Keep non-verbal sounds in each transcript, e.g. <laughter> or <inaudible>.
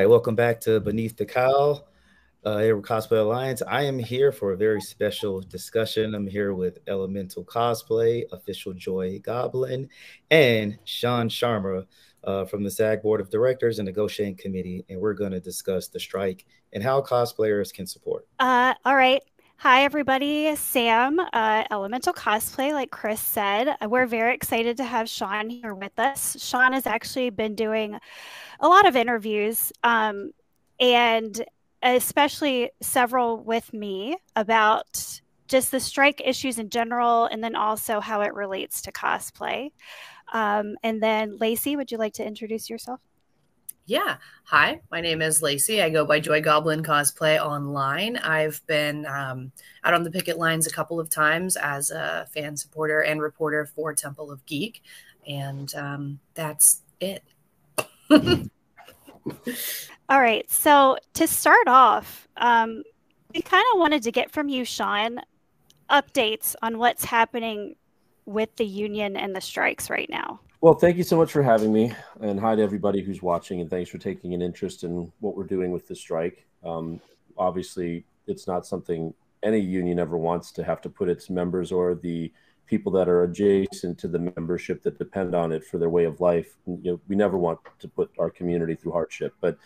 Hi, welcome back to Beneath the Cowl, uh, Edward Cosplay Alliance. I am here for a very special discussion. I'm here with Elemental Cosplay, official Joy Goblin, and Shaan Sharma uh, from the SAG Board of Directors and Negotiating Committee, and we're going to discuss the strike and how cosplayers can support. Uh, all right. Hi, everybody. Sam, uh, Elemental Cosplay, like Chris said. We're very excited to have Shaan here with us. Shaan has actually been doing a lot of interviews, um, and especially several with me about just the strike issues in general, and then also how it relates to cosplay. Um, and then, Lacey, would you like to introduce yourself? Yeah. Hi, my name is Lacey. I go by Joy Goblin Cosplay online. I've been um, out on the picket lines a couple of times as a fan supporter and reporter for Temple of Geek. And um, that's it. <laughs> All right. So to start off, um, we kind of wanted to get from you, Shaan, updates on what's happening with the union and the strikes right now. Well, thank you so much for having me, and hi to everybody who's watching, and thanks for taking an interest in what we're doing with the strike. Um, obviously, it's not something any union ever wants to have to put its members or the people that are adjacent to the membership that depend on it for their way of life. You know, we never want to put our community through hardship, but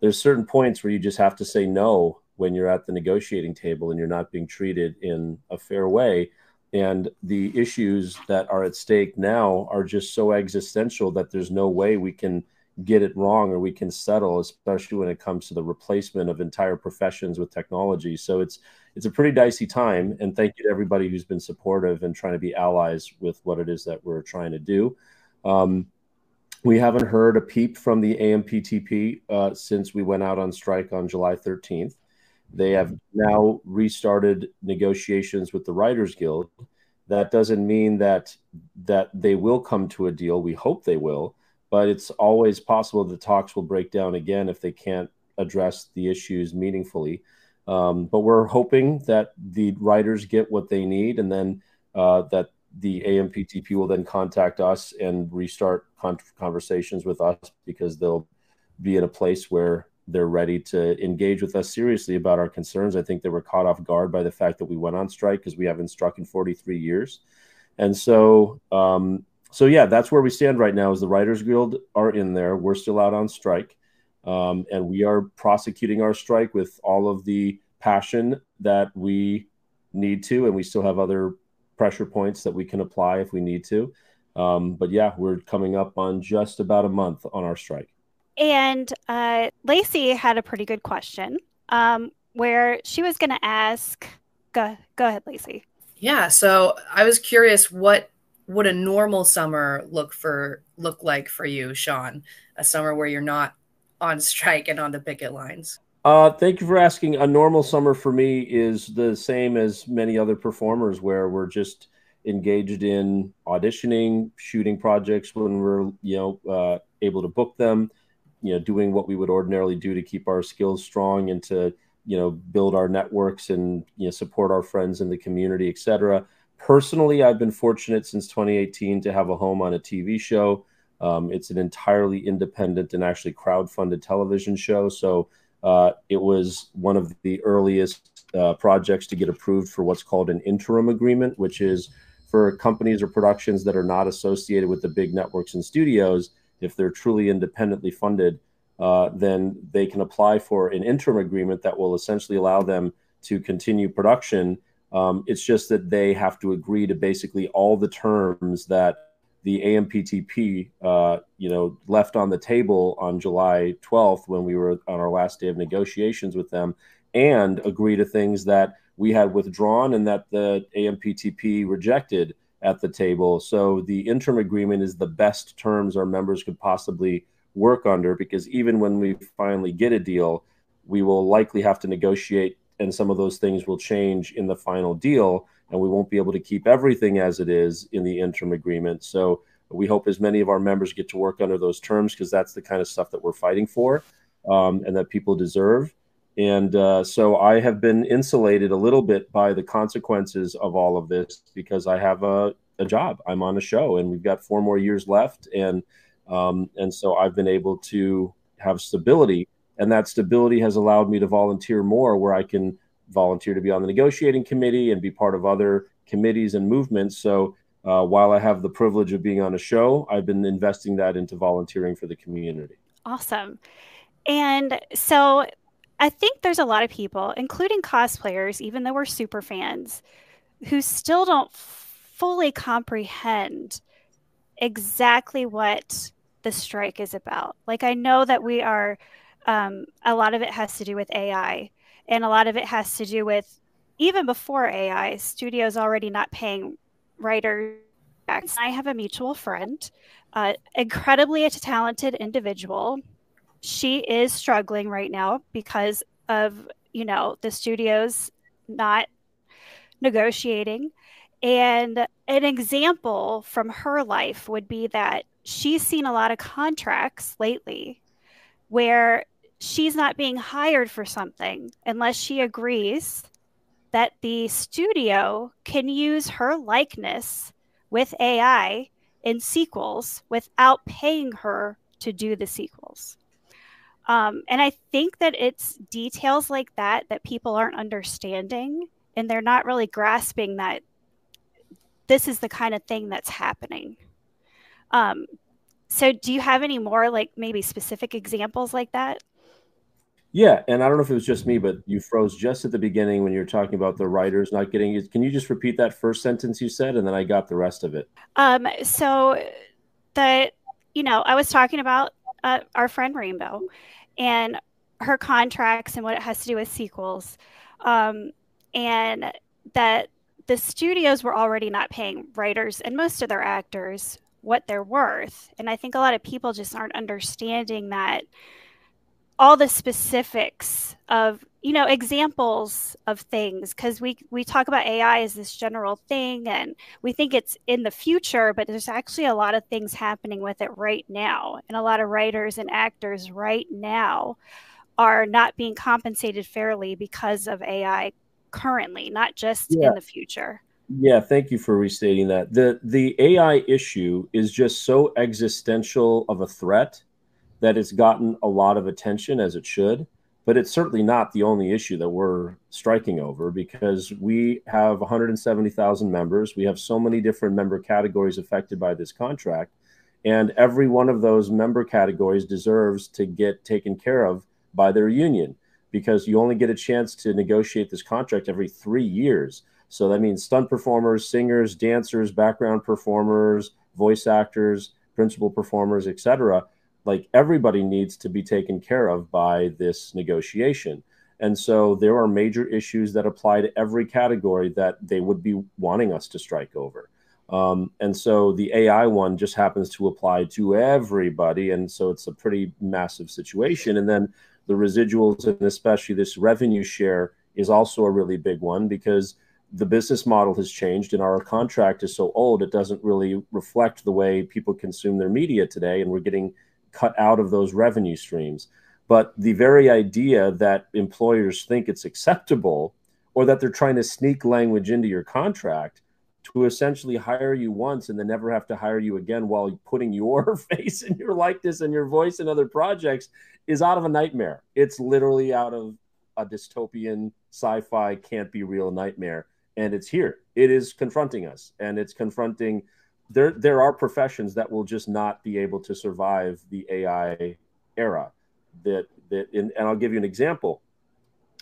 there's certain points where you just have to say no when you're at the negotiating table and you're not being treated in a fair way and the issues that are at stake now are just so existential that there's no way we can get it wrong or we can settle especially when it comes to the replacement of entire professions with technology. So it's it's a pretty dicey time. And thank you to everybody who's been supportive and trying to be allies with what it is that we're trying to do. Um, we haven't heard a peep from the amptp uh, since we went out on strike on july 13th they have now restarted negotiations with the Writers Guild. That doesn't mean that that they will come to a deal. We hope they will, but it's always possible the talks will break down again if they can't address the issues meaningfully. Um, but we're hoping that the writers get what they need, and then uh, that the AMPTP will then contact us and restart con- conversations with us because they'll be in a place where they're ready to engage with us seriously about our concerns. I think they were caught off guard by the fact that we went on strike because we haven't struck in 43 years. And so, um, so yeah, that's where we stand right now. Is the Writers Guild are in there. We're still out on strike, um, and we are prosecuting our strike with all of the passion that we need to, and we still have other pressure points that we can apply if we need to. Um, but yeah, we're coming up on just about a month on our strike. And uh, Lacey had a pretty good question um, where she was going to ask. Go, go ahead, Lacey. Yeah. So I was curious what would a normal summer look for look like for you, Shaan? A summer where you're not on strike and on the picket lines. Uh, thank you for asking. A normal summer for me is the same as many other performers, where we're just engaged in auditioning, shooting projects when we're you know uh, able to book them, you know doing what we would ordinarily do to keep our skills strong and to you know build our networks and you know support our friends in the community etc personally i've been fortunate since 2018 to have a home on a tv show. Um, it's an entirely independent and actually crowd-funded television show. So uh, it was one of the earliest uh, projects to get approved for what's called an interim agreement which is for companies or productions that are not associated with the big networks and studios if they're truly independently funded, uh, then they can apply for an interim agreement that will essentially allow them to continue production. Um, it's just that they have to agree to basically all the terms that the AMPTP, uh, you know, left on the table on July 12th when we were on our last day of negotiations with them, and agree to things that we had withdrawn and that the AMPTP rejected at the table. So the interim agreement is the best terms our members could possibly work under because even when we finally get a deal, we will likely have to negotiate and some of those things will change in the final deal and we won't be able to keep everything as it is in the interim agreement. So we hope as many of our members get to work under those terms because that's the kind of stuff that we're fighting for um, and that people deserve. And uh, so I have been insulated a little bit by the consequences of all of this because I have a, a job. I'm on a show and we've got four more years left. And, um, and so I've been able to have stability And that stability has allowed me to volunteer more where I can volunteer to be on the negotiating committee and be part of other committees and movements. So uh, while I have the privilege of being on a show, I've been investing that into volunteering for the community. Awesome. And so I think there's a lot of people, including cosplayers, even though we're super fans, who still don't fully comprehend exactly what the strike is about. Like, I know that we are, um, a lot of it has to do with AI, and a lot of it has to do with even before AI, studios already not paying writers. I have a mutual friend, uh, incredibly talented individual she is struggling right now because of you know the studios not negotiating and an example from her life would be that she's seen a lot of contracts lately where she's not being hired for something unless she agrees that the studio can use her likeness with AI in sequels without paying her to do the sequels. Um, and I think that it's details like that that people aren't understanding and they're not really grasping that this is the kind of thing that's happening. Um, so, do you have any more, like maybe specific examples like that? Yeah, and I don't know if it was just me, but you froze just at the beginning when you were talking about the writers not getting it. Can you just repeat that first sentence you said, and then I got the rest of it? Um, so that you know, I was talking about uh, our friend Rainbow, and her contracts and what it has to do with sequels, um, and that the studios were already not paying writers and most of their actors what they're worth. And I think a lot of people just aren't understanding that all the specifics of you know examples of things because we we talk about ai as this general thing and we think it's in the future but there's actually a lot of things happening with it right now and a lot of writers and actors right now are not being compensated fairly because of ai currently not just yeah. in the future. Yeah thank you for restating that. The the ai issue is just so existential of a threat that it's gotten a lot of attention as it should, but it's certainly not the only issue that we're striking over because we have 170,000 members. We have so many different member categories affected by this contract. And every one of those member categories deserves to get taken care of by their union because you only get a chance to negotiate this contract every three years. So that means stunt performers, singers, dancers, background performers, voice actors, principal performers, etc like everybody needs to be taken care of by this negotiation. And so there are major issues that apply to every category that they would be wanting us to strike over. Um, and so the AI one just happens to apply to everybody. And so it's a pretty massive situation. And then the residuals, and especially this revenue share, is also a really big one because the business model has changed and our contract is so old, it doesn't really reflect the way people consume their media today. And we're getting cut out of those revenue streams. But the very idea that employers think it's acceptable or that they're trying to sneak language into your contract to essentially hire you once and then never have to hire you again while putting your <laughs> face and your likeness and your voice in other projects is out of a nightmare. It's literally out of a dystopian sci-fi can't be real nightmare and it's here. It is confronting us and it's confronting there there are professions that will just not be able to survive the AI era. That that and I'll give you an example.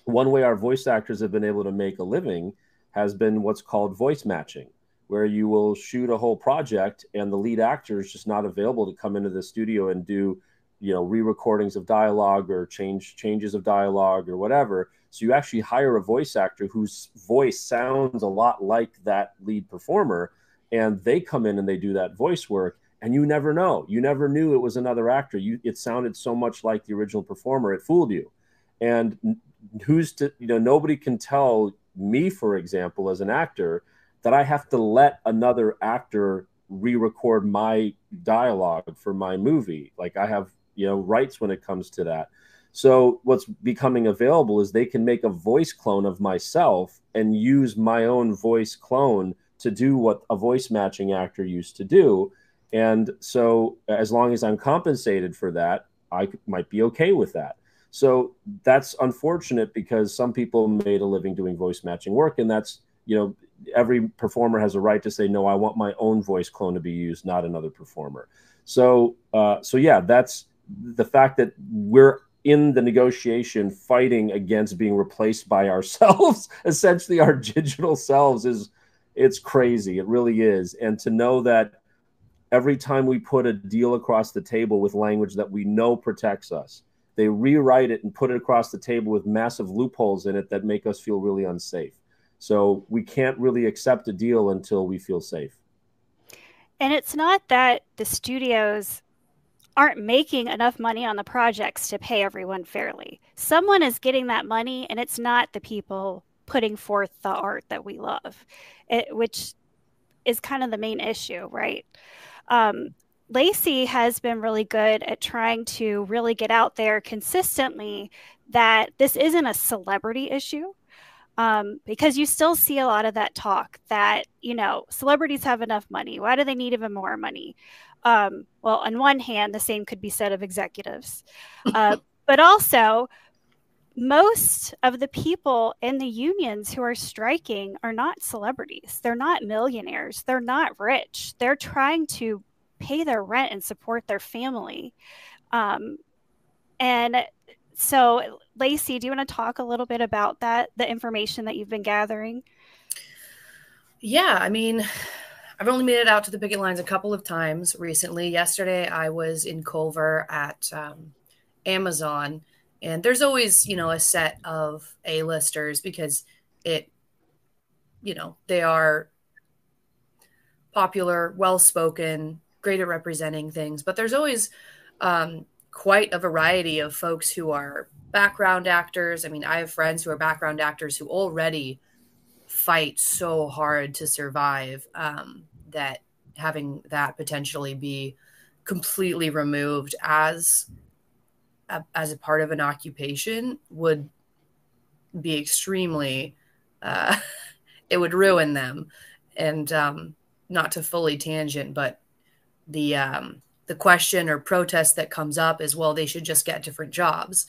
One way our voice actors have been able to make a living has been what's called voice matching, where you will shoot a whole project and the lead actor is just not available to come into the studio and do, you know, re-recordings of dialogue or change changes of dialogue or whatever. So you actually hire a voice actor whose voice sounds a lot like that lead performer and they come in and they do that voice work and you never know. You never knew it was another actor. You it sounded so much like the original performer. It fooled you. And who's to you know nobody can tell me for example as an actor that i have to let another actor re-record my dialogue for my movie. Like i have you know rights when it comes to that. So what's becoming available is they can make a voice clone of myself and use my own voice clone to do what a voice matching actor used to do. And so, as long as I'm compensated for that, I might be okay with that. So that's unfortunate because some people made a living doing voice matching work, and that's you know every performer has a right to say no. I want my own voice clone to be used, not another performer. So uh, so yeah, that's the fact that we're in the negotiation fighting against being replaced by ourselves <laughs> essentially our digital selves is it's crazy. It really is. And to know that every time we put a deal across the table with language that we know protects us they rewrite it and put it across the table with massive loopholes in it that make us feel really unsafe. So we can't really accept a deal until we feel safe. And it's not that the studios aren't making enough money on the projects to pay everyone fairly. Someone is getting that money, and it's not the people putting forth the art that we love, it, which is kind of the main issue, right? Um, Lacey has been really good at trying to really get out there consistently that this isn't a celebrity issue. Um, because you still see a lot of that talk that, you know, celebrities have enough money. Why do they need even more money? Um, well, on one hand, the same could be said of executives, <laughs> uh, but also most of the people in the unions who are striking are not celebrities. They're not millionaires. They're not rich. They're trying to pay their rent and support their family. Um, and so, Lacey, do you want to talk a little bit about that, the information that you've been gathering? Yeah, I mean, I've only made it out to the picket lines a couple of times recently. Yesterday, I was in Culver at um, Amazon, and there's always, you know, a set of A-listers because it, you know, they are popular, well-spoken, great at representing things. But there's always um, quite a variety of folks who are background actors. I mean, I have friends who are background actors who already fight so hard to survive. Um, that having that potentially be completely removed as as a part of an occupation would be extremely uh, <laughs> it would ruin them. And um, not to fully tangent but the um, the question or protest that comes up is well they should just get different jobs.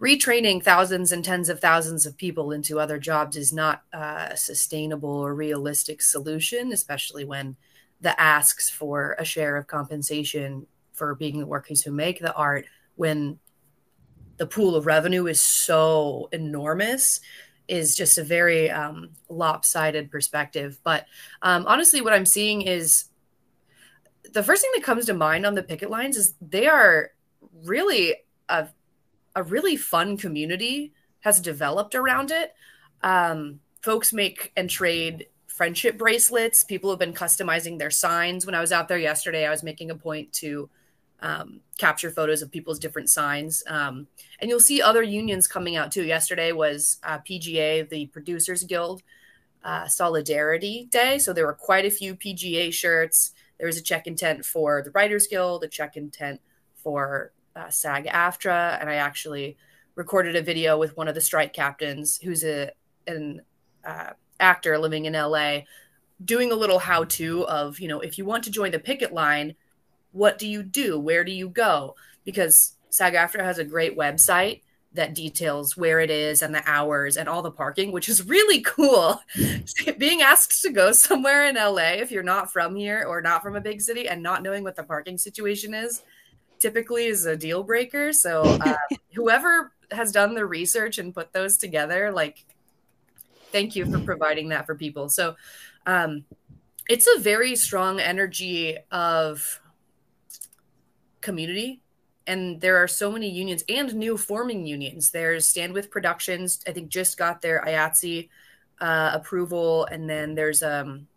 Retraining thousands and tens of thousands of people into other jobs is not a sustainable or realistic solution, especially when the asks for a share of compensation for being the workers who make the art when the pool of revenue is so enormous is just a very um, lopsided perspective. But um, honestly, what I'm seeing is the first thing that comes to mind on the picket lines is they are really a a really fun community has developed around it. Um, folks make and trade friendship bracelets. People have been customizing their signs. When I was out there yesterday, I was making a point to um, capture photos of people's different signs. Um, and you'll see other unions coming out too. Yesterday was uh, PGA, the Producers Guild uh, Solidarity Day. So there were quite a few PGA shirts. There was a check intent for the Writers Guild, a check intent for uh, SAG AFTRA, and I actually recorded a video with one of the strike captains, who's a an uh, actor living in LA, doing a little how to of you know if you want to join the picket line, what do you do? Where do you go? Because SAG AFTRA has a great website that details where it is and the hours and all the parking, which is really cool. <laughs> Being asked to go somewhere in LA if you're not from here or not from a big city and not knowing what the parking situation is typically is a deal breaker. So uh, <laughs> whoever has done the research and put those together, like, thank you for providing that for people. So um, it's a very strong energy of community. And there are so many unions and new forming unions. There's Stand With Productions, I think just got their IATSE uh, approval. And then there's um,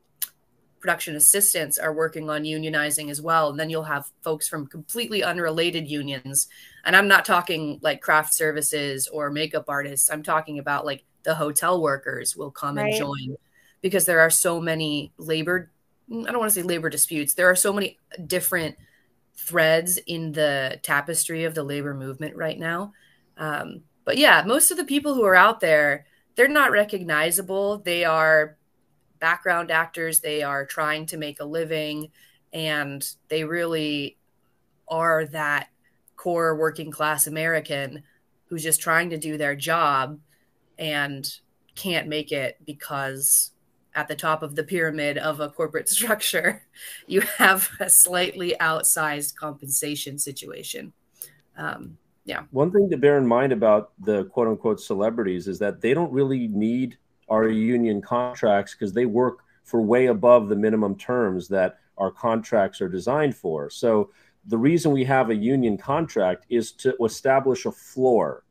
production assistants are working on unionizing as well. And then you'll have folks from completely unrelated unions. And I'm not talking like craft services or makeup artists. I'm talking about like the hotel workers will come right. and join because there are so many labor, I don't want to say labor disputes. There are so many different threads in the tapestry of the labor movement right now. Um, but yeah, most of the people who are out there, they're not recognizable. They are background actors. They are trying to make a living and they really are that core working class American. who's just trying to do their job and can't make it because at the top of the pyramid of a corporate <laughs> structure, you have a slightly outsized compensation situation. Um, yeah. One thing to bear in mind about the quote unquote celebrities is that they don't really need our union contracts because they work for way above the minimum terms that our contracts are designed for. So the reason we have a union contract is to establish a floor.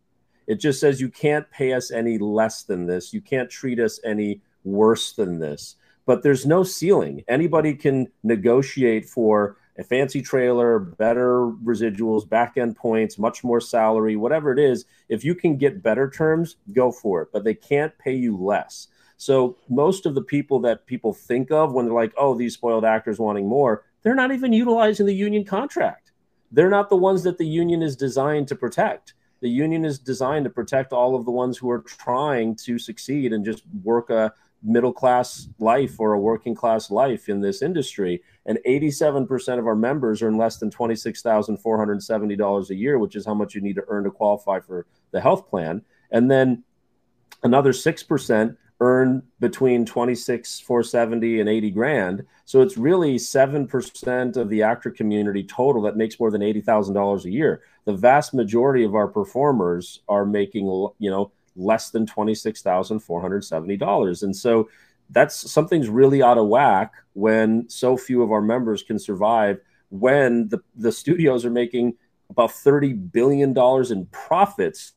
It just says you can't pay us any less than this. You can't treat us any worse than this. But there's no ceiling. Anybody can negotiate for a fancy trailer, better residuals, back end points, much more salary, whatever it is. If you can get better terms, go for it. But they can't pay you less. So most of the people that people think of when they're like, oh, these spoiled actors wanting more, they're not even utilizing the union contract. They're not the ones that the union is designed to protect. The union is designed to protect all of the ones who are trying to succeed and just work a middle class life or a working class life in this industry. And 87% of our members earn less than $26,470 a year, which is how much you need to earn to qualify for the health plan. And then another 6% earn between 26 470 and 80 grand so it's really 7% of the actor community total that makes more than $80,000 a year the vast majority of our performers are making you know less than $26,470 and so that's something's really out of whack when so few of our members can survive when the, the studios are making about $30 billion in profits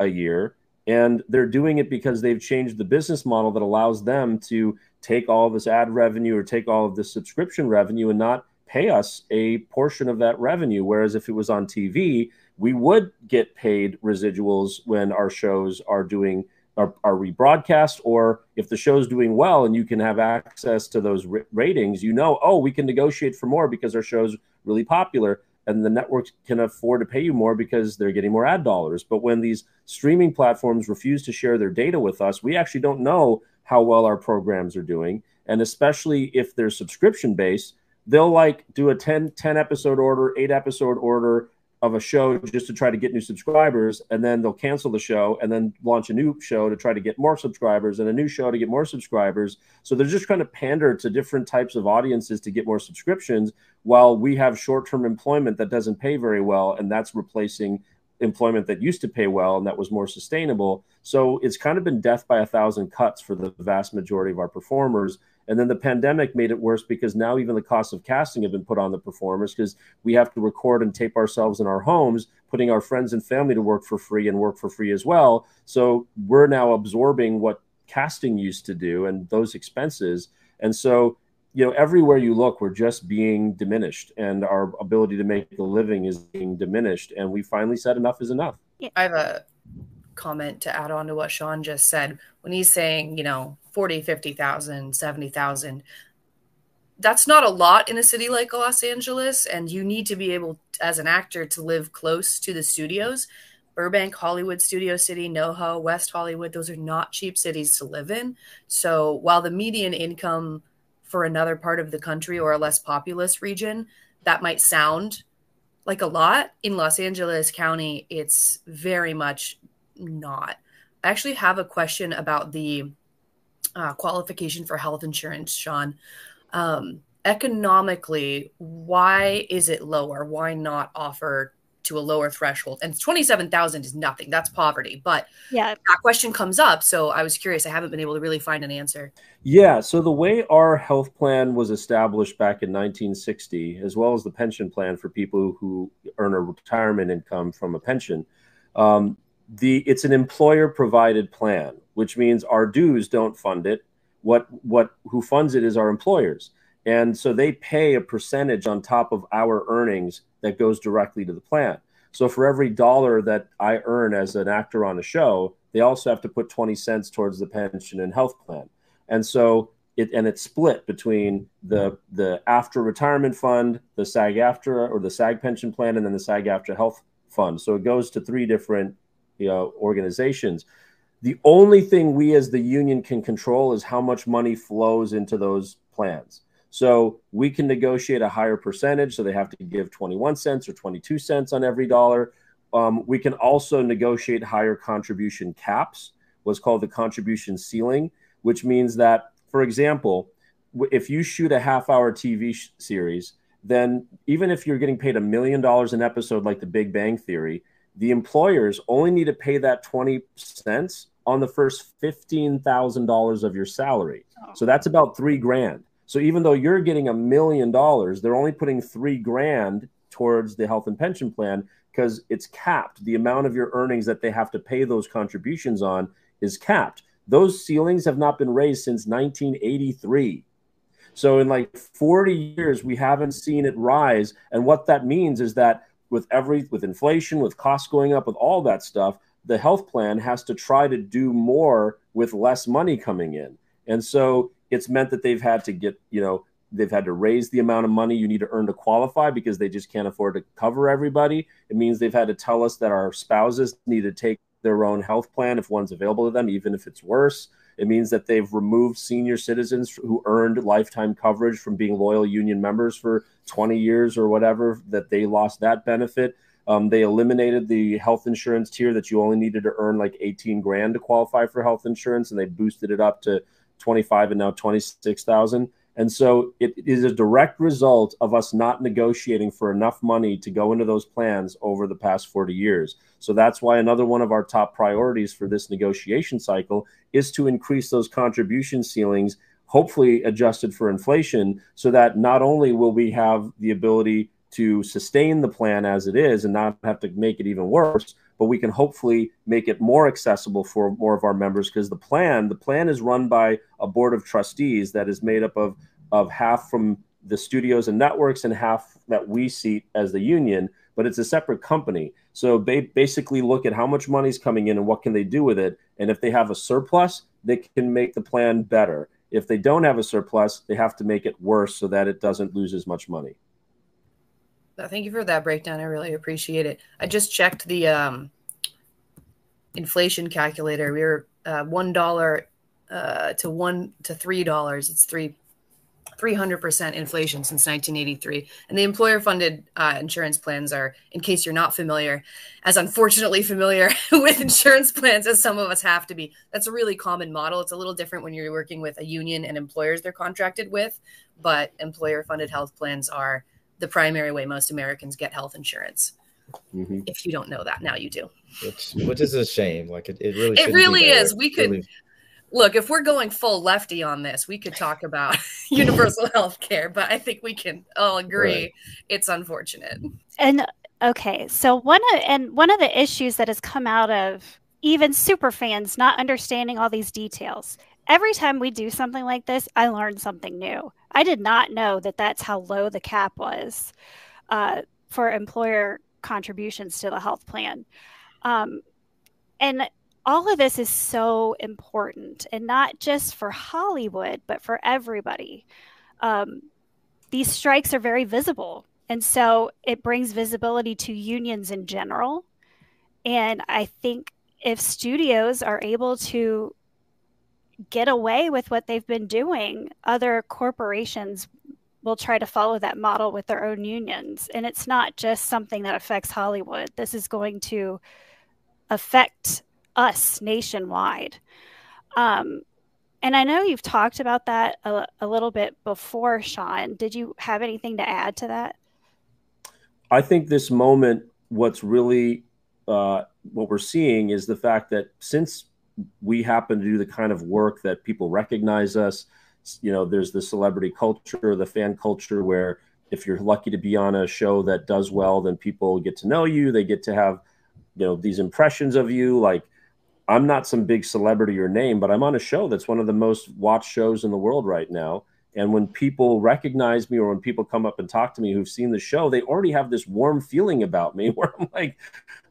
a year and they're doing it because they've changed the business model that allows them to take all this ad revenue or take all of this subscription revenue and not pay us a portion of that revenue. Whereas if it was on TV, we would get paid residuals when our shows are doing are, are rebroadcast or if the show's doing well and you can have access to those ratings you know oh we can negotiate for more because our show's really popular and the networks can afford to pay you more because they're getting more ad dollars. But when these streaming platforms refuse to share their data with us, we actually don't know how well our programs are doing. And especially if they're subscription based, they'll like do a 10, 10 episode order, eight episode order, of a show just to try to get new subscribers and then they'll cancel the show and then launch a new show to try to get more subscribers and a new show to get more subscribers. So they're just trying to pander to different types of audiences to get more subscriptions while we have short-term employment that doesn't pay very well and that's replacing employment that used to pay well and that was more sustainable. So it's kind of been death by a thousand cuts for the vast majority of our performers and then the pandemic made it worse because now even the costs of casting have been put on the performers because we have to record and tape ourselves in our homes, putting our friends and family to work for free and work for free as well. So we're now absorbing what casting used to do and those expenses. And so, you know, everywhere you look, we're just being diminished and our ability to make a living is being diminished. And we finally said enough is enough. I have a comment to add on to what Shaan just said. When he's saying, you know, 40, 50,000, 70,000, that's not a lot in a city like Los Angeles. And you need to be able, as an actor, to live close to the studios. Burbank, Hollywood, Studio City, NoHo, West Hollywood, those are not cheap cities to live in. So while the median income for another part of the country or a less populous region, that might sound like a lot, in Los Angeles County, it's very much not. I actually have a question about the uh, qualification for health insurance, Shaan. Um, economically, why is it lower? Why not offer to a lower threshold? And 27,000 is nothing. That's poverty. But yeah, that question comes up. So I was curious. I haven't been able to really find an answer. Yeah. So the way our health plan was established back in 1960, as well as the pension plan for people who earn a retirement income from a pension, um, the it's an employer provided plan, which means our dues don't fund it. What what who funds it is our employers. And so they pay a percentage on top of our earnings that goes directly to the plan. So for every dollar that I earn as an actor on a show, they also have to put 20 cents towards the pension and health plan. And so it and it's split between the the AFTRA retirement fund, the SAG AFTRA or the SAG pension plan, and then the SAG AFTRA health fund. So it goes to three different you know, organizations. The only thing we as the union can control is how much money flows into those plans. So we can negotiate a higher percentage. So they have to give 21 cents or 22 cents on every dollar. um, we can also negotiate higher contribution caps, what's called the contribution ceiling, which means that, for example, if you shoot a half hour TV sh- series, then even if you're getting paid a million dollars an episode like the Big Bang Theory, the employers only need to pay that 20 cents on the first $15,000 of your salary. Oh. So that's about three grand. So even though you're getting a million dollars, they're only putting three grand towards the health and pension plan because it's capped. The amount of your earnings that they have to pay those contributions on is capped. Those ceilings have not been raised since 1983. So in like 40 years, we haven't seen it rise. And what that means is that with every with inflation, with costs going up, with all that stuff, the health plan has to try to do more with less money coming in. And so it's meant that they've had to get, you know, they've had to raise the amount of money you need to earn to qualify because they just can't afford to cover everybody. It means they've had to tell us that our spouses need to take their own health plan if one's available to them, even if it's worse. It means that they've removed senior citizens who earned lifetime coverage from being loyal union members for 20 years or whatever, that they lost that benefit. Um, they eliminated the health insurance tier that you only needed to earn like 18 grand to qualify for health insurance, and they boosted it up to 25 and now 26,000. And so it is a direct result of us not negotiating for enough money to go into those plans over the past 40 years. So that's why another one of our top priorities for this negotiation cycle is to increase those contribution ceilings, hopefully adjusted for inflation, so that not only will we have the ability to sustain the plan as it is and not have to make it even worse, but we can hopefully make it more accessible for more of our members because the plan the plan is run by a board of trustees that is made up of of half from the studios and networks and half that we seat as the union but it's a separate company. So they basically look at how much money is coming in and what can they do with it and if they have a surplus they can make the plan better. If they don't have a surplus they have to make it worse so that it doesn't lose as much money Thank you for that breakdown. I really appreciate it. I just checked the um, inflation calculator. We were uh, one dollar uh, to one to three dollars. It's three. 300% inflation since 1983. And the employer funded uh, insurance plans are, in case you're not familiar, as unfortunately familiar <laughs> with insurance plans as some of us have to be. That's a really common model. It's a little different when you're working with a union and employers they're contracted with, but employer funded health plans are the primary way most Americans get health insurance. Mm-hmm. If you don't know that, now you do. Which, which is a shame. Like it, it really, it really is. We could really... look if we're going full lefty on this. We could talk about <laughs> universal health care, but I think we can all agree right. it's unfortunate. And okay, so one of and one of the issues that has come out of even super fans not understanding all these details every time we do something like this, I learn something new. I did not know that that's how low the cap was uh, for employer contributions to the health plan. Um, and all of this is so important, and not just for Hollywood, but for everybody. Um, these strikes are very visible. And so it brings visibility to unions in general. And I think if studios are able to get away with what they've been doing, other corporations will try to follow that model with their own unions. And it's not just something that affects Hollywood. This is going to affect us nationwide. Um, and I know you've talked about that a, a, little bit before, Shaan. Did you have anything to add to that? I think this moment, what's really uh, what we're seeing is the fact that since we happen to do the kind of work that people recognize us. You know, there's the celebrity culture, the fan culture, where if you're lucky to be on a show that does well, then people get to know you. They get to have, you know, these impressions of you. Like, I'm not some big celebrity or name, but I'm on a show that's one of the most watched shows in the world right now. And when people recognize me or when people come up and talk to me who've seen the show, they already have this warm feeling about me <laughs> where I'm like,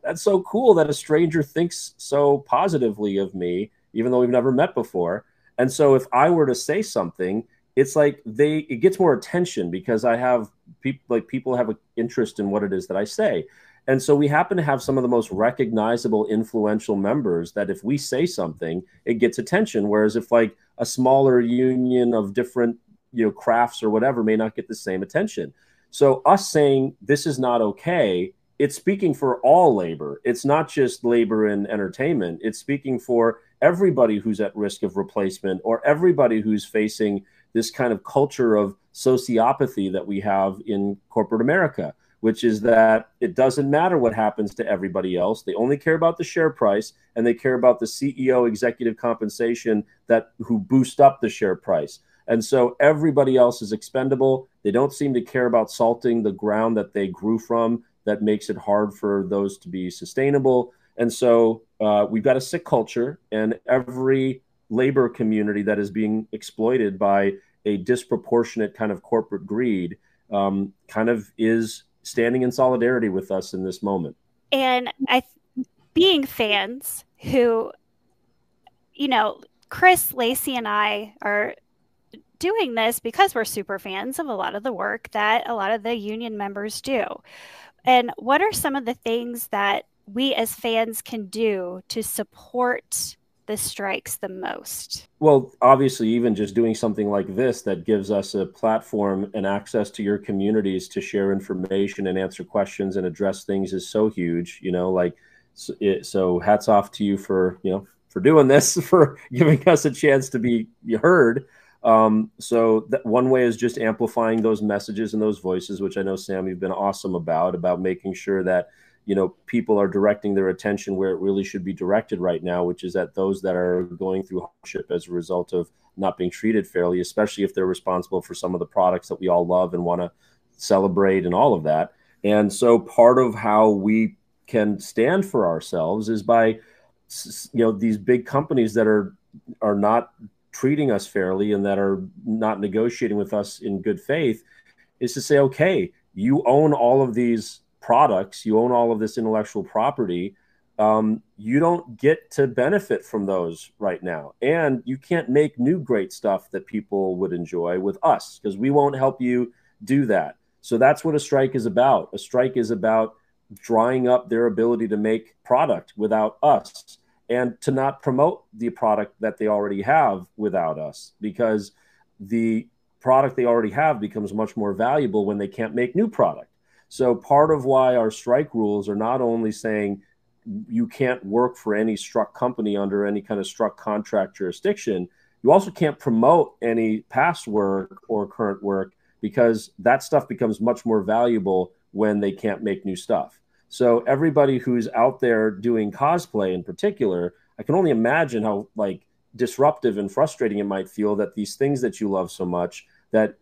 that's so cool that a stranger thinks so positively of me, even though we've never met before. And so if I were to say something, it's like they it gets more attention because I have people like people have an interest in what it is that I say. And so we happen to have some of the most recognizable, influential members that if we say something, it gets attention. Whereas if like a smaller union of different you know crafts or whatever may not get the same attention so us saying this is not okay it's speaking for all labor. It's not just labor in entertainment. It's speaking for everybody who's at risk of replacement or everybody who's facing this kind of culture of sociopathy that we have in corporate America, which is that it doesn't matter what happens to everybody else. They only care about the share price and they care about the CEO executive compensation that who boost up the share price. And so everybody else is expendable. They don't seem to care about salting the ground that they grew from that makes it hard for those to be sustainable. And so uh, we've got a sick culture, and every labor community that is being exploited by a disproportionate kind of corporate greed um, kind of is standing in solidarity with us in this moment. And I, being fans who, you know, Chris Lacey and I are doing this because we're super fans of a lot of the work that a lot of the union members do. And what are some of the things that we as fans can do to support the strikes the most? Well, obviously, even just doing something like this that gives us a platform and access to your communities to share information and answer questions and address things is so huge. You know, like so, it, so hats off to you for you know for doing this <laughs> for giving us a chance to be heard. Um, so that one way is just amplifying those messages and those voices, which I know Sam, you've been awesome about about making sure that you know people are directing their attention where it really should be directed right now which is at those that are going through hardship as a result of not being treated fairly especially if they're responsible for some of the products that we all love and want to celebrate and all of that. And so part of how we can stand for ourselves is by you know these big companies that are are not treating us fairly and that are not negotiating with us in good faith is to say okay you own all of these products, you own all of this intellectual property. Um, you don't get to benefit from those right now. And you can't make new great stuff that people would enjoy with us because we won't help you do that. So that's what a strike is about. A strike is about drying up their ability to make product without us and to not promote the product that they already have without us because the product they already have becomes much more valuable when they can't make new product. So part of why our strike rules are not only saying you can't work for any struck company under any kind of struck contract jurisdiction, you also can't promote any past work or current work because that stuff becomes much more valuable when they can't make new stuff. So everybody who's out there doing cosplay in particular, I can only imagine how like disruptive and frustrating it might feel that these things that you love so much that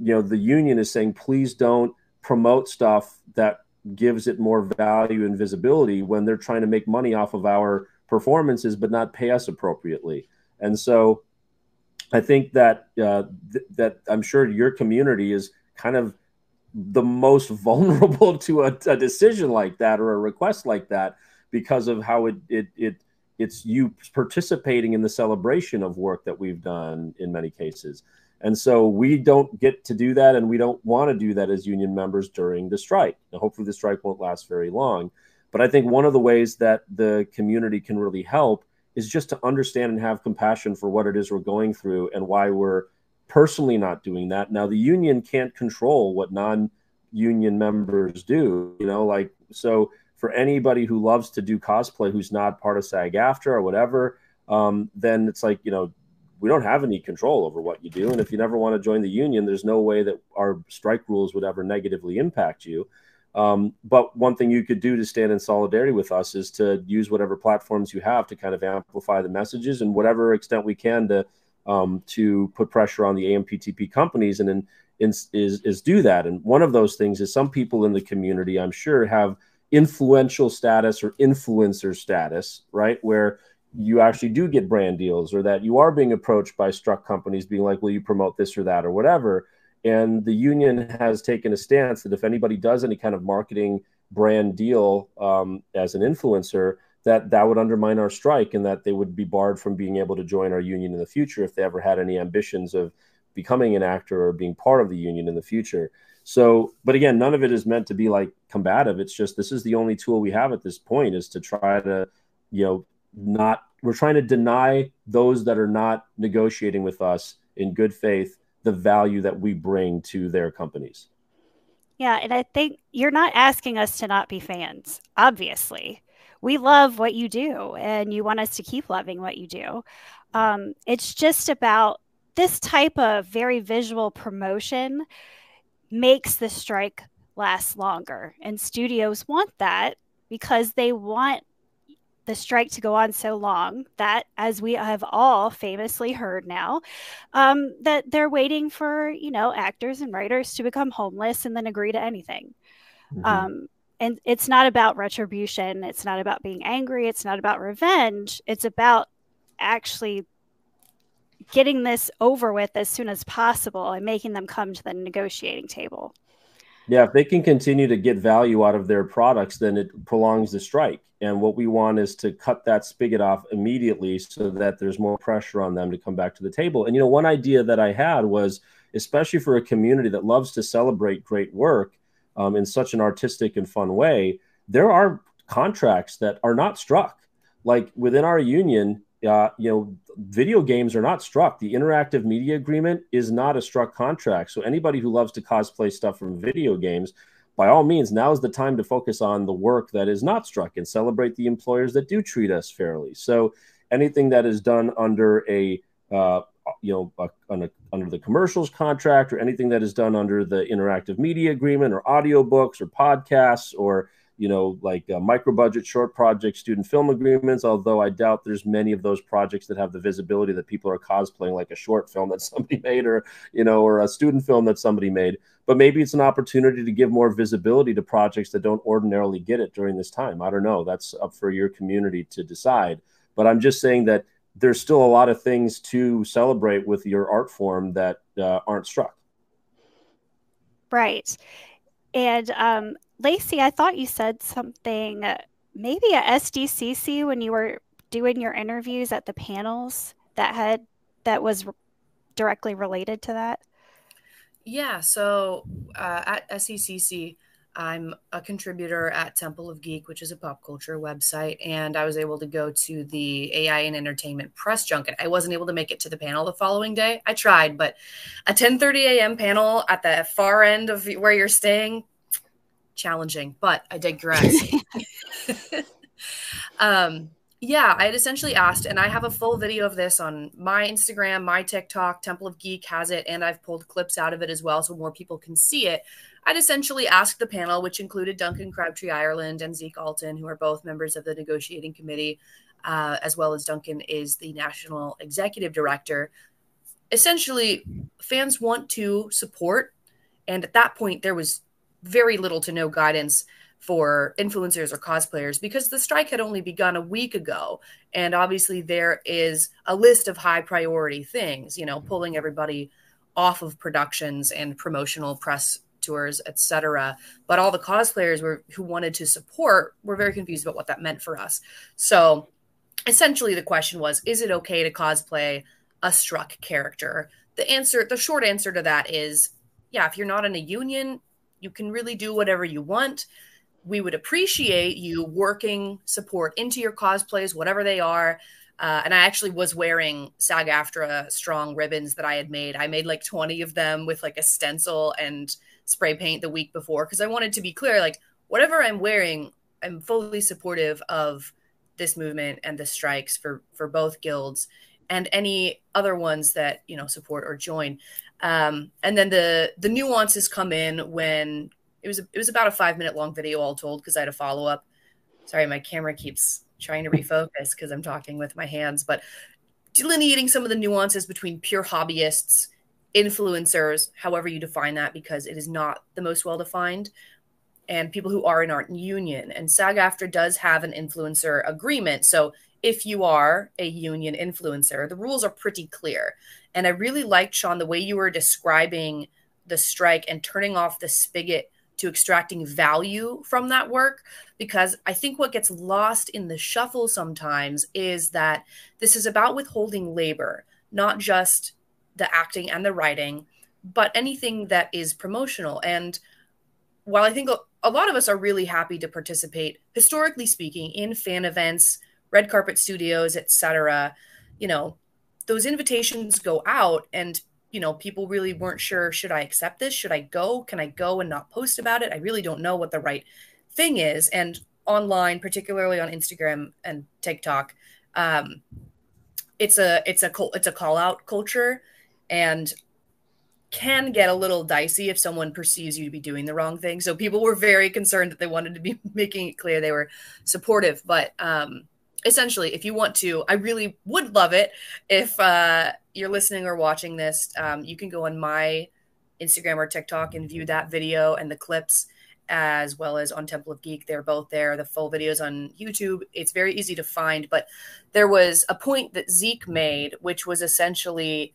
you know the union is saying please don't promote stuff that gives it more value and visibility when they're trying to make money off of our performances but not pay us appropriately. And so i think that uh, th- that i'm sure your community is kind of the most <laughs> vulnerable to a, a, decision like that or a request like that because of how it, it it it's you participating in the celebration of work that we've done in many cases and so we don't get to do that, and we don't want to do that as union members during the strike. Now, hopefully, the strike won't last very long. But I think one of the ways that the community can really help is just to understand and have compassion for what it is we're going through and why we're personally not doing that. Now, the union can't control what non union members do, you know, like, so for anybody who loves to do cosplay who's not part of SAG AFTRA or whatever, um, then it's like, you know, we don't have any control over what you do. And if you never want to join the union, there's no way that our strike rules would ever negatively impact you. Um, but one thing you could do to stand in solidarity with us is to use whatever platforms you have to kind of amplify the messages and whatever extent we can to um, to put pressure on the AMPTP companies and in, is is do that. And one of those things is some people in the community, I'm sure, have influential status or influencer status, right? Where you actually do get brand deals or that you are being approached by struck companies being like, will you promote this or that or whatever? And the union has taken a stance that if anybody does any kind of marketing brand deal um, as an influencer, that that would undermine our strike and that they would be barred from being able to join our union in the future if they ever had any ambitions of becoming an actor or being part of the union in the future. So, but again, none of it is meant to be like combative. It's just this is the only tool we have at this point is to try to, you know, not we're trying to deny those that are not negotiating with us in good faith the value that we bring to their companies. Yeah, and I think you're not asking us to not be fans, obviously. We love what you do, and you want us to keep loving what you do. Um, it's just about this type of very visual promotion makes the strike last longer. And studios want that because they want the strike to go on so long that, as we have all famously heard now, um, that they're waiting for you know actors and writers to become homeless and then agree to anything. Mm-hmm. Um, and it's not about retribution. It's not about being angry. It's not about revenge. It's about actually getting this over with as soon as possible and making them come to the negotiating table. Yeah, if they can continue to get value out of their products, then it prolongs the strike. And what we want is to cut that spigot off immediately so that there's more pressure on them to come back to the table. And, you know, one idea that I had was, especially for a community that loves to celebrate great work um, in such an artistic and fun way, there are contracts that are not struck. Like within our union, uh, you know, video games are not struck. The interactive media agreement is not a struck contract. So anybody who loves to cosplay stuff from video games, by all means, now is the time to focus on the work that is not struck and celebrate the employers that do treat us fairly. So anything that is done under a uh, you know a, under the commercials contract or anything that is done under the interactive media agreement or audiobooks or podcasts or you know, like uh, micro budget, short project, student film agreements. Although I doubt there's many of those projects that have the visibility that people are cosplaying, like a short film that <laughs> somebody made, or you know, or a student film that somebody made. But maybe it's an opportunity to give more visibility to projects that don't ordinarily get it during this time. I don't know. That's up for your community to decide. But I'm just saying that there's still a lot of things to celebrate with your art form that uh, aren't struck. Right. And um, Lacey, I thought you said something uh, maybe at SDCC when you were doing your interviews at the panels that had that was directly related to that. Yeah, so uh, at SDCC, I'm a contributor at Temple of Geek, which is a pop culture website, and I was able to go to the AI and entertainment press junket. I wasn't able to make it to the panel the following day. I tried, but a 10:30 a.m. panel at the far end of where you're staying, challenging, but I digress. <laughs> <laughs> um, yeah, I had essentially asked, and I have a full video of this on my Instagram, my TikTok, Temple of Geek has it, and I've pulled clips out of it as well so more people can see it. I'd essentially asked the panel, which included Duncan Crabtree Ireland and Zeke Alton, who are both members of the negotiating committee, uh, as well as Duncan is the national executive director. Essentially, fans want to support, and at that point, there was very little to no guidance for influencers or cosplayers because the strike had only begun a week ago. And obviously there is a list of high priority things you know pulling everybody off of productions and promotional press tours etc but all the cosplayers were who wanted to support were very confused about what that meant for us. So essentially the question was is it okay to cosplay a struck character? The answer the short answer to that is yeah if you're not in a union you can really do whatever you want. We would appreciate you working support into your cosplays, whatever they are. Uh, and I actually was wearing SAG AFTRA strong ribbons that I had made. I made like 20 of them with like a stencil and spray paint the week before because I wanted to be clear like, whatever I'm wearing, I'm fully supportive of this movement and the strikes for for both guilds and any other ones that you know support or join um, and then the the nuances come in when it was it was about a five minute long video all told because I had a follow up. Sorry, my camera keeps trying to refocus because I'm talking with my hands, but delineating some of the nuances between pure hobbyists, influencers, however you define that, because it is not the most well defined, and people who are in art union. And SAG AFTRA does have an influencer agreement. So if you are a union influencer, the rules are pretty clear. And I really liked, Shaan, the way you were describing the strike and turning off the spigot to extracting value from that work because I think what gets lost in the shuffle sometimes is that this is about withholding labor, not just the acting and the writing, but anything that is promotional. And while I think a lot of us are really happy to participate, historically speaking, in fan events, red carpet studios, etc., you know, those invitations go out and you know, people really weren't sure should I accept this? Should I go? Can I go and not post about it? I really don't know what the right thing is. And online, particularly on Instagram and TikTok, um, it's a it's a it's a call out culture, and can get a little dicey if someone perceives you to be doing the wrong thing. So people were very concerned that they wanted to be <laughs> making it clear they were supportive. But um, essentially, if you want to, I really would love it if uh, you're listening or watching this. Um, you can go on my Instagram or TikTok and view that video and the clips as well as on Temple of Geek. They're both there. The full videos on YouTube. It's very easy to find. But there was a point that Zeke made, which was essentially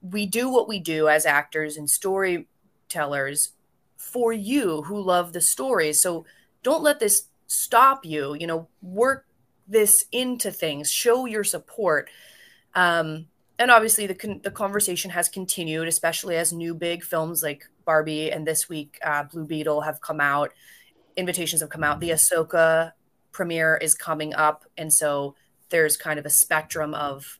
we do what we do as actors and storytellers for you who love the stories. So don't let this stop you. You know, work this into things, show your support. Um, and obviously, the con- the conversation has continued, especially as new big films like Barbie and this week uh, Blue Beetle have come out. Invitations have come out. The Ahsoka premiere is coming up, and so there's kind of a spectrum of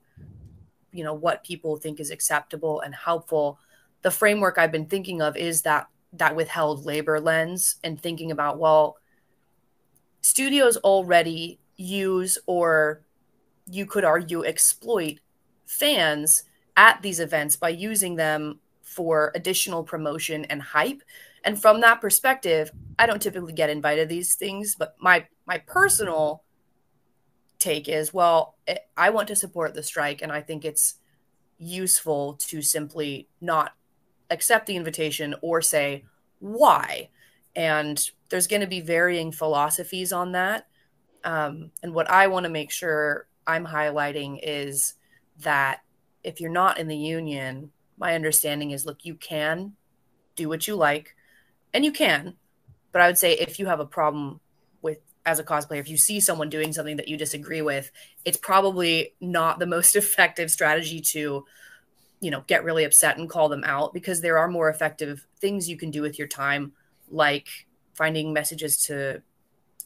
you know what people think is acceptable and helpful the framework i've been thinking of is that that withheld labor lens and thinking about well studios already use or you could argue exploit fans at these events by using them for additional promotion and hype. And from that perspective i don't typically get invited to these things but my my personal take is well eh, i want to support the strike and i think it's useful to simply not accept the invitation or say why. And there's going to be varying philosophies on that um, and what i want to make sure i'm highlighting is that if you're not in the union my understanding is look you can do what you like and you can. But i would say if you have a problem with, as a cosplayer, if you see someone doing something that you disagree with, it's probably not the <laughs> most effective strategy to, you know, get really upset and call them out because there are more effective things you can do with your time, like finding messages to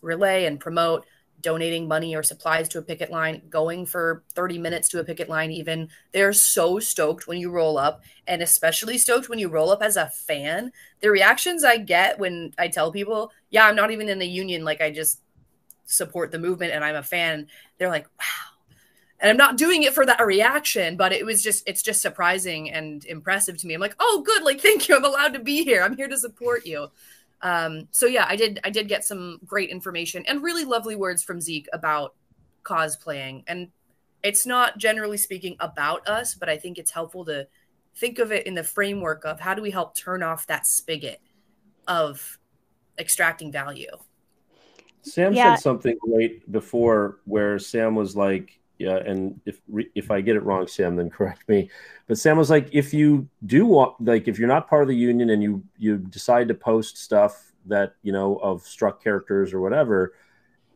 relay and promote, donating money or supplies to a picket line, going for 30 minutes to a picket line, even. They're so stoked when you roll up, and especially stoked when you roll up as a fan. The reactions I get when I tell people, yeah, I'm not even in the union, like I just support the movement and I'm a fan, they're like, wow. And I'm not doing it for that reaction, but it was just, it's just surprising and impressive to me. I'm like, oh, good. Like, thank you. I'm allowed to be here. I'm here to support you. Um, so yeah, I did, I did get some great information and really lovely words from Zeke about cosplaying. And it's not generally speaking about us, but I think it's helpful to think of it in the framework of how do we help turn off that spigot of extracting value. Sam yeah. said something great before where Sam was like, yeah, and if if I get it wrong, Sam, then correct me. But Sam was like, if you do want, like, if you're not part of the union and you you decide to post stuff that you know of struck characters or whatever,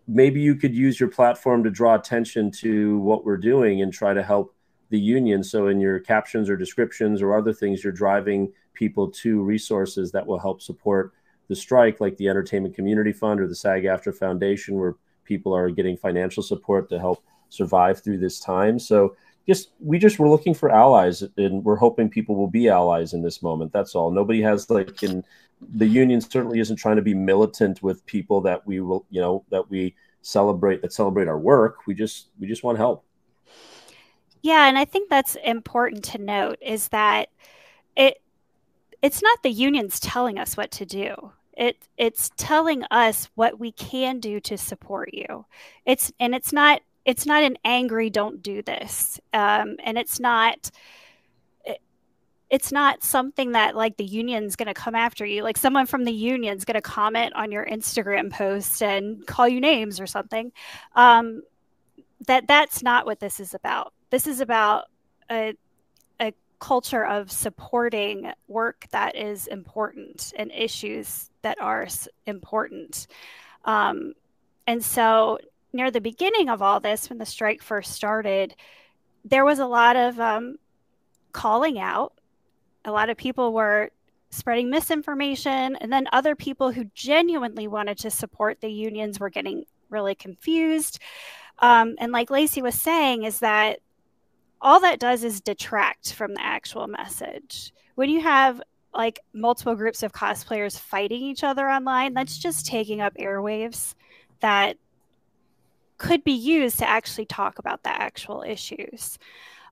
maybe you could use your platform to draw attention to what we're doing and try to help the union. So in your captions or descriptions or other things, you're driving people to resources that will help support the strike, like the Entertainment Community Fund or the SAG AFTRA Foundation, where people are getting financial support to help survive through this time. So just we just we're looking for allies and we're hoping people will be allies in this moment. That's all. Nobody has like in the union certainly isn't trying to be militant with people that we will, you know, that we celebrate that celebrate our work. We just we just want help. Yeah, and I think that's important to note is that it it's not the unions telling us what to do it it's telling us what we can do to support you it's and it's not it's not an angry don't do this. Um, and it's not it, it's not something that like the union's going to come after you. Like someone from the union's going to comment on your instagram post and call you names or something. Um, that that's not what this is about. This is about a culture of supporting work that is important and issues that are important. Um, and so, near the beginning of all this, when the strike first started, there was a lot of um, calling out. A lot of people were spreading misinformation, and then other people who genuinely wanted to support the unions were getting really confused. Um, and like Lacey was saying, is that all that does is detract from the actual message. When you have like multiple groups of cosplayers fighting each other online, that's just taking up airwaves that could be used to actually talk about the actual issues.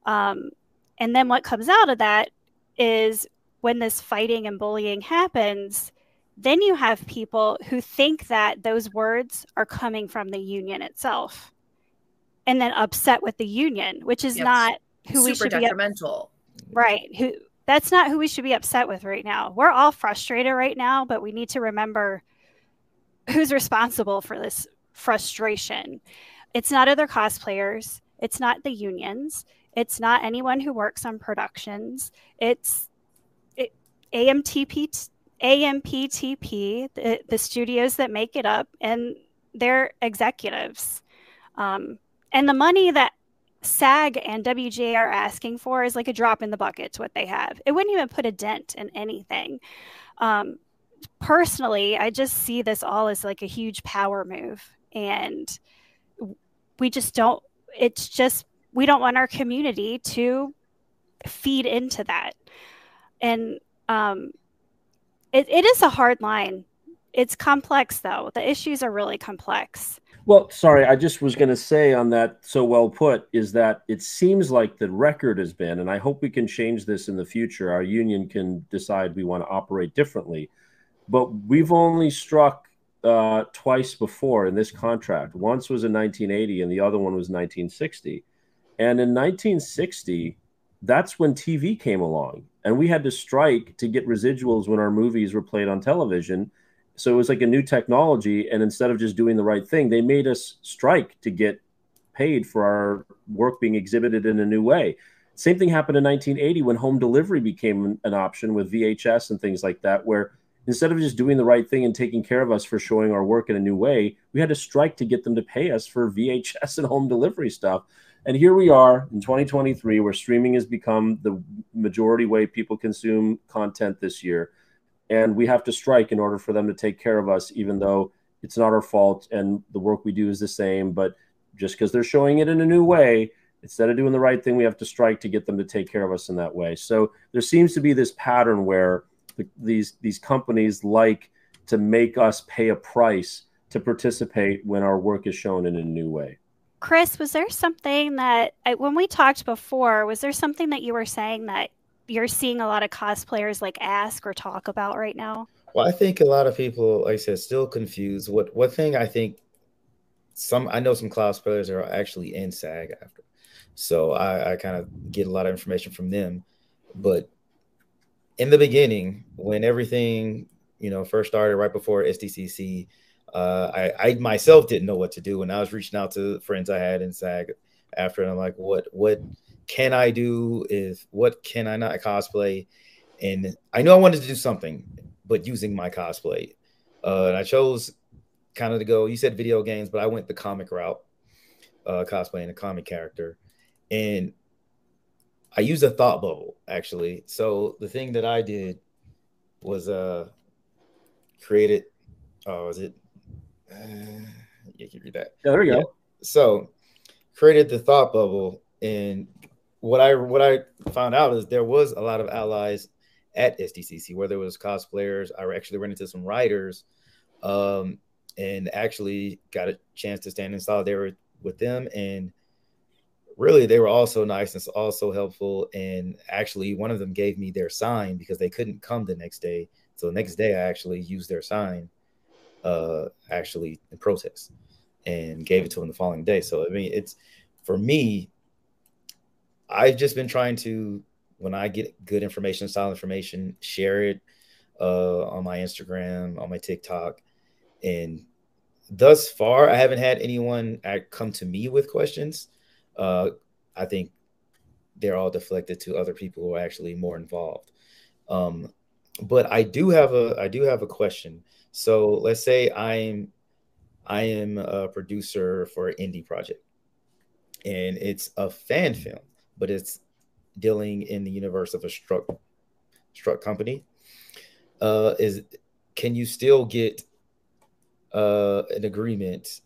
Um, and then what comes out of that is when this fighting and bullying happens, then you have people who think that those words are coming from the union itself and then upset with the union, which is not who Super we should detrimental. be up- right. Who that's not who we should be upset with right now. We're all frustrated right now, but we need to remember who's responsible for this frustration. It's not other cosplayers, it's not the unions, it's not anyone who works on productions. It's it, AMTP AMPTP, the, the studios that make it up, and their executives. Um, and the money that SAG and WGA are asking for is like a drop in the bucket to what they have. It wouldn't even put a dent in anything. Um, personally, I just see this all as like a huge power move. And we just don't, it's just, we don't want our community to feed into that. And um, it, it is a hard line. It's complex, though. The issues are really complex. Well, sorry, I just was going to say on that, so well put, is that it seems like the record has been, and I hope we can change this in the future. Our union can decide we want to operate differently. But we've only struck uh, twice before in this contract. Once was in 1980, and the other one was 1960. And in 1960, that's when TV came along, and we had to strike to get residuals when our movies were played on television so it was like a new technology. And instead of just doing the right thing, they made us strike to get paid for our work being exhibited in a new way. Same thing happened in 1980 when home delivery became an option with VHS and things like that, where instead of just doing the right thing and taking care of us for showing our work in a new way, we had to strike to get them to pay us for <laughs> VHS and home delivery stuff. And here we are in 2023, where streaming has become the majority way people consume content this year. And we have to strike in order for them to take care of us even though it's not our fault and the work we do is the same. But just because they're showing it in a new way instead of doing the right thing we have to strike to get them to take care of us in that way. So there seems to be this pattern where the, these these companies like to make us pay a price to participate when our work is shown in a new way chris was there something that when we talked before was there something that you were saying that you're seeing a lot of cosplayers like ask or talk about right now? Well, I think a lot of people, like I said, still confused. What one thing I think some I know some cosplayers are actually in SAG AFTRA, so I, I kind of get a lot of information from them. But in the beginning, when everything you know first started, right before SDCC, uh, I, I myself didn't know what to do, and I was reaching out to friends I had in SAG AFTRA, and I'm like, what what can I do? Is what can I not cosplay? And I knew I wanted to do something, but using my cosplay. Uh, and I chose kind of to go. You said video games, but I went the comic route, uh, cosplaying a comic character, and I used a thought bubble actually. So the thing that I did was uh created. Oh, was it? Uh, you can read that. Yeah, there you yeah. go. So created the thought bubble and what I what I found out is there was a lot of allies at SDCC where there was cosplayers. I actually ran into some writers, um, and actually got a chance to stand in solidarity with them. And really, they were also nice and also helpful. And actually, one of them gave me their sign because they couldn't come the next day. So the next day, I actually used their sign, uh, actually in protest, and gave it to them the following day. So I mean, it's for me I've just been trying to, when I get good information, solid information, share it uh, on my Instagram, on my TikTok. And thus far, I haven't had anyone come to me with questions. Uh, I think they're all deflected to other people who are actually more involved. Um, but I do have a I do have a question. So let's say I'm I am a producer for an indie project, and it's a fan film but it's dealing in the universe of a struck struck company. Uh, is can you still get uh, an agreement,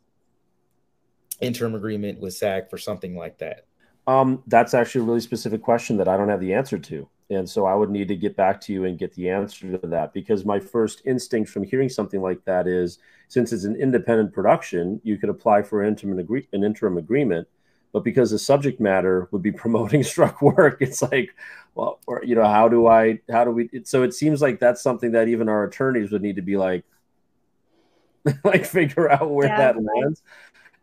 interim agreement with SAG for something like that? Um, that's actually a really specific question that I don't have the answer to. And so I would need to get back to you and get the answer to that because my first instinct from hearing something like that is since it's an independent production, you could apply for an interim, agree- an interim agreement. But because the subject matter would be <laughs> promoting struck work, it's like, well, or, you know, how do I, how do we, so it seems like that's something that even our attorneys would need to be like, <laughs> like figure out where yeah. that lands,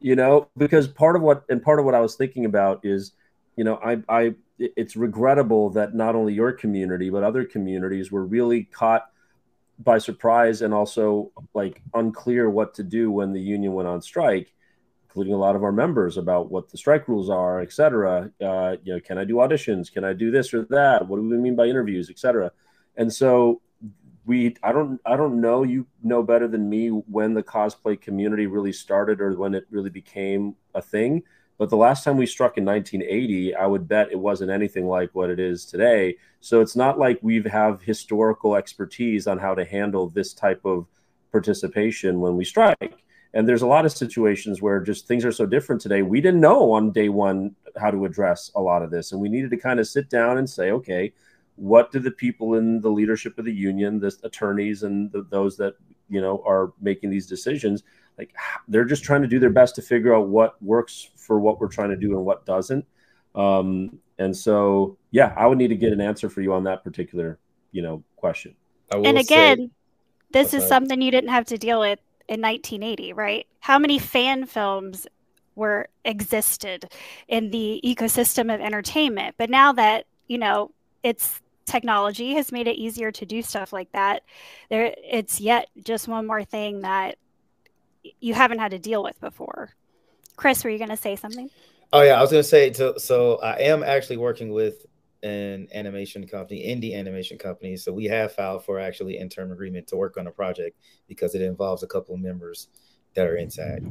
you know, because part of what, and part of what I was thinking about is, you know, I, I, it's regrettable that not only your community but other communities were really caught by surprise and also like unclear what to do when the union went on strike including a lot of our members about what the strike rules are et cetera. Uh, you know can i do auditions? Can i do this or that? What do we mean by interviews et cetera? And so we i don't i don't know you know better than me when the cosplay community really started or when it really became a thing but the last time we struck in 1980, I would bet it wasn't anything like what it is today. So it's not like we have historical expertise on how to handle this type of participation when we strike. And there's a lot of situations where just things are so different today. We didn't know on day one how to address a lot of this. And we needed to kind of sit down and say, okay, what do the people in the leadership of the union, the attorneys, and the, those that you know are making these decisions, like they're just trying to do their best to figure out what works for what we're trying to do and what doesn't. Um, and so yeah i would need to get an answer for you on that particular you know question. And again say, this is something you didn't have to deal with in 1980 right? How many fan films were existed in the ecosystem of entertainment? But now that you know it's technology has made it easier to do stuff like that there it's yet just one more thing that you haven't had to deal with before. Chris, were you going to say something? Oh yeah, I was going to say so. So I am actually working with an animation company, indie animation company. So we have filed for actually interim agreement to work on a project because it involves a couple of members that are inside.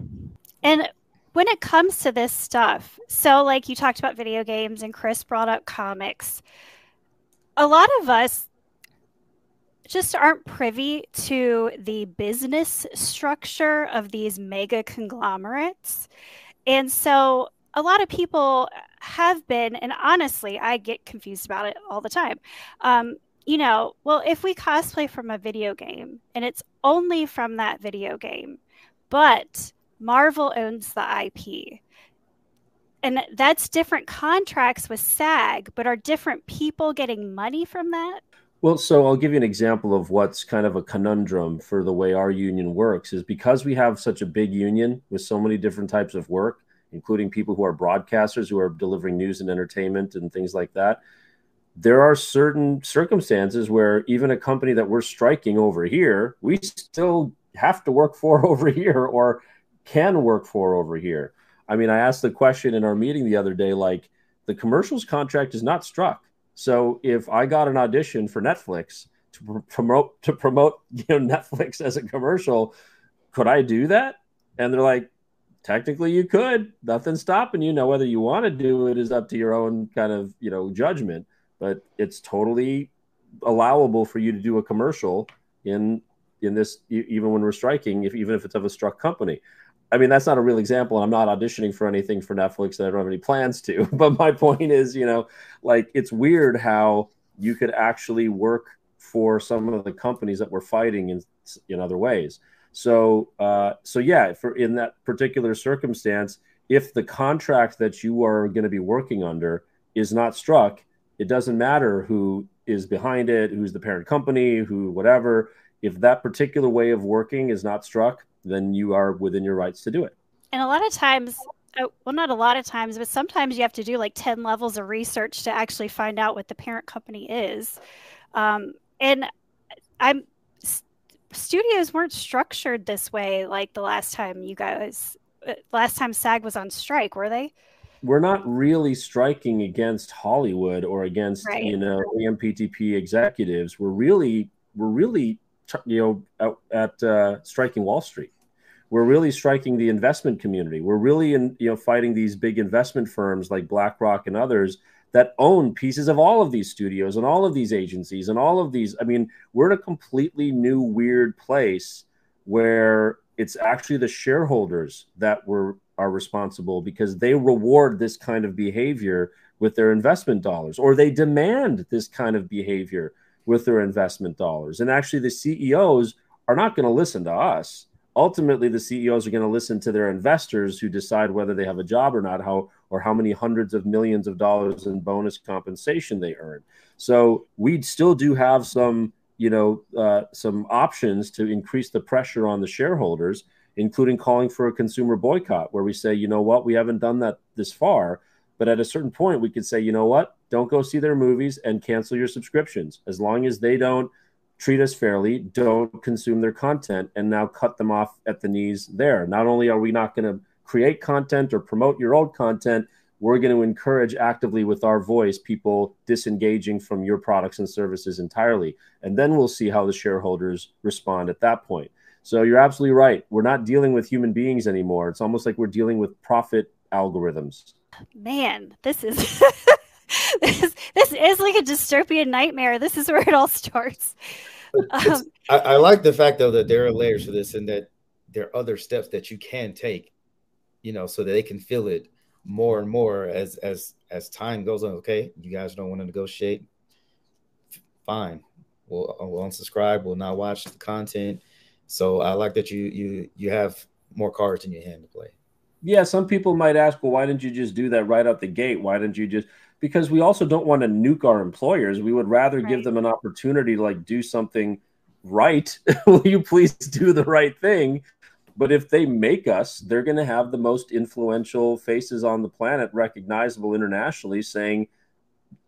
And when it comes to this stuff, so like you talked about video games and Chris brought up comics, a lot of us just aren't privy to the business structure of these mega conglomerates. And so a lot of people have been, and honestly, I get confused about it all the time. Um, you know, well, if we cosplay from a video game and it's only from that video game, but Marvel owns the IP. And that's different contracts with SAG, but are different people getting money from that? Well, so I'll give you an example of what's kind of a conundrum for the way our union works is because we have such a big union with so many different types of work, including people who are broadcasters who are delivering news and entertainment and things like that. There are certain circumstances where even a company that we're striking over here, we still have to work for <laughs> over here or can work for over here. I mean, I asked the question in our meeting the other day like, the commercials contract is not struck so if I got an audition for Netflix to pr- promote to promote you know Netflix as a commercial, could I do that? And they're like, technically you could. Nothing's stopping you. Now whether you want to do it is up to your own kind of you know judgment. But it's totally allowable for you to do a commercial in in this even when we're striking, if even if it's of a struck company. I mean, that's not a real example. And I'm not auditioning for anything for Netflix that I don't have any plans to. <laughs> But my point is, you know, like it's weird how you could actually work for some of the companies that we're fighting in in other ways. So, uh, so yeah, for in that particular circumstance, if the contract that you are going to be working under is not struck, it doesn't matter who is behind it, who's the parent company, who whatever. If that particular way of working is not struck, then you are within your rights to do it. And a lot of times, oh, well, not a lot of times, but sometimes you have to do like 10 levels of research to actually find out what the parent company is. Um, and I'm, studios weren't structured this way like the last time you guys, uh, last time SAG was on strike, were they? We're not really striking against Hollywood or against, right. you know, the AMPTP executives. We're really, we're really you know, at, uh, striking Wall Street. We're really striking the investment community. We're really in, you know, fighting these big investment firms like BlackRock and others that own pieces of all of these studios and all of these agencies and all of these. I mean, we're in a completely new, weird place where it's actually the shareholders that were are responsible because they reward this kind of behavior with their investment dollars or they demand this kind of behavior with their investment dollars. And actually, the CEOs are not going to listen to us. Ultimately, the CEOs are going to listen to their investors who decide whether they have a job or not, how or how many hundreds of millions of dollars in bonus compensation they earn. So we still do have some, you know, uh, some options to increase the pressure on the shareholders, including calling for a consumer boycott, where we say, you know what, we haven't done that this far, but at a certain point, we could say, you know what, don't go see their movies and cancel your subscriptions. As long as they don't treat us fairly, don't consume their content, and now cut them off at the knees there. Not only are we not going to create content or promote your old content, we're going to encourage actively with our voice people disengaging from your products and services entirely. And then we'll see how the shareholders respond at that point. So you're absolutely right. We're not dealing with human beings anymore. It's almost like we're dealing with profit algorithms man, this is <laughs> this this is like a dystopian nightmare. This is where it all starts. Um, I, I, like the fact though that there are layers to this and that there are other steps that you can take, you know, so that they can feel it more and more as as as time goes on. Okay, you guys don't want to negotiate. Fine, we'll, we'll unsubscribe. We'll not watch the content. So I like that you you you have more cards in your hand to play yeah, some people might ask, well, why didn't you just do that right out the gate? Why didn't you just? Because we also don't want to nuke our employers. We would rather right. give them an opportunity to like do something right. <laughs> Will you please do the right thing? But if they make us, they're going to have the most influential faces on the planet, recognizable internationally, saying,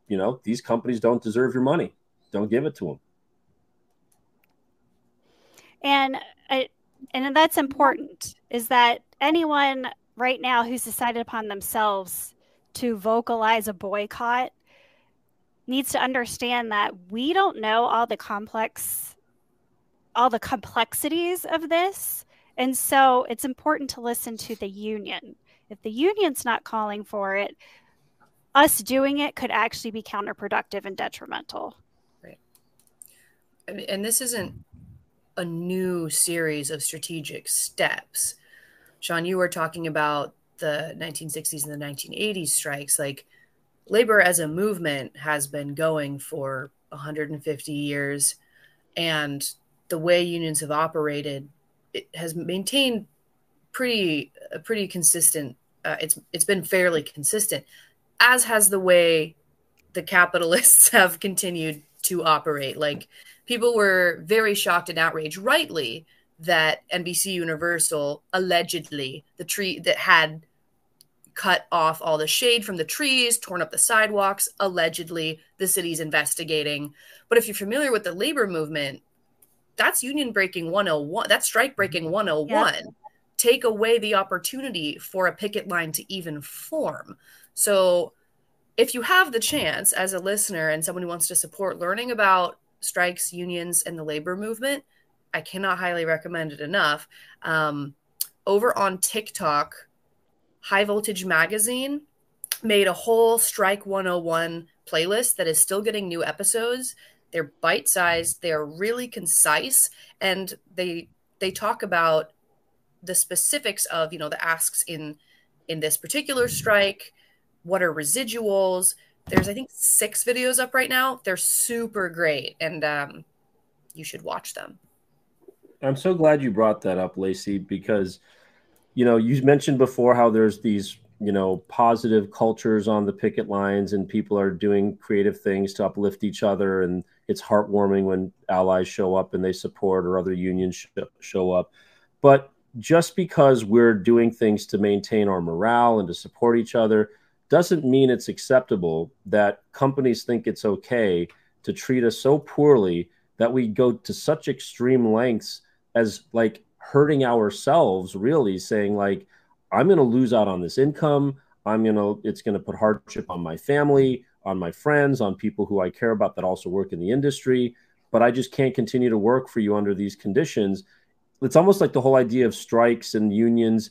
you know, these companies don't deserve your money. Don't give it to them. And I, and that's important is that anyone right now who's decided upon themselves to vocalize a boycott needs to understand that we don't know all the complex all the complexities of this. And so it's important to listen to the union. If the union's not calling for it us doing it could actually be counterproductive and detrimental. Right. And this isn't a new series of strategic steps Shaan, you were talking about the 1960s and the 1980s strikes. Like labor as a movement has been going for 150 years, and the way unions have operated it has maintained pretty a pretty consistent. Uh, it's it's been fairly consistent, as has the way the capitalists <laughs> have continued to operate. Like people were very shocked and outraged, rightly, that NBC Universal allegedly the tree that had cut off all the shade from the trees, torn up the sidewalks. Allegedly, the city's investigating. But if you're familiar with the labor movement, that's union breaking 101. That's strike breaking mm-hmm. 101. Yep. Take away the opportunity for a picket line to even form. So, if you have the chance as a listener and someone who wants to support learning about strikes, unions, and the labor movement, I cannot highly recommend it enough. Um, over on TikTok, High Voltage Magazine made a whole Strike 101 playlist that is still getting new episodes. They're bite sized, they're really concise, and they they talk about the specifics of you know the asks in in this particular strike. What are residuals? There's I think six videos up right now. They're super great, and um, you should watch them. I'm so glad you brought that up, Lacey, because you know you mentioned before how there's these you know positive cultures on the picket lines and people are doing creative things to uplift each other. And it's heartwarming when allies show up and they support or other unions sh- show up. But just because we're doing things to maintain our morale and to support each other doesn't mean it's acceptable that companies think it's okay to treat us so poorly that we go to such extreme lengths as like hurting ourselves really saying like i'm going to lose out on this income. I'm going to it's going to put hardship on my family on my friends on people who i care about that also work in the industry but i just can't continue to work for you under these conditions. It's almost like the whole idea of strikes and unions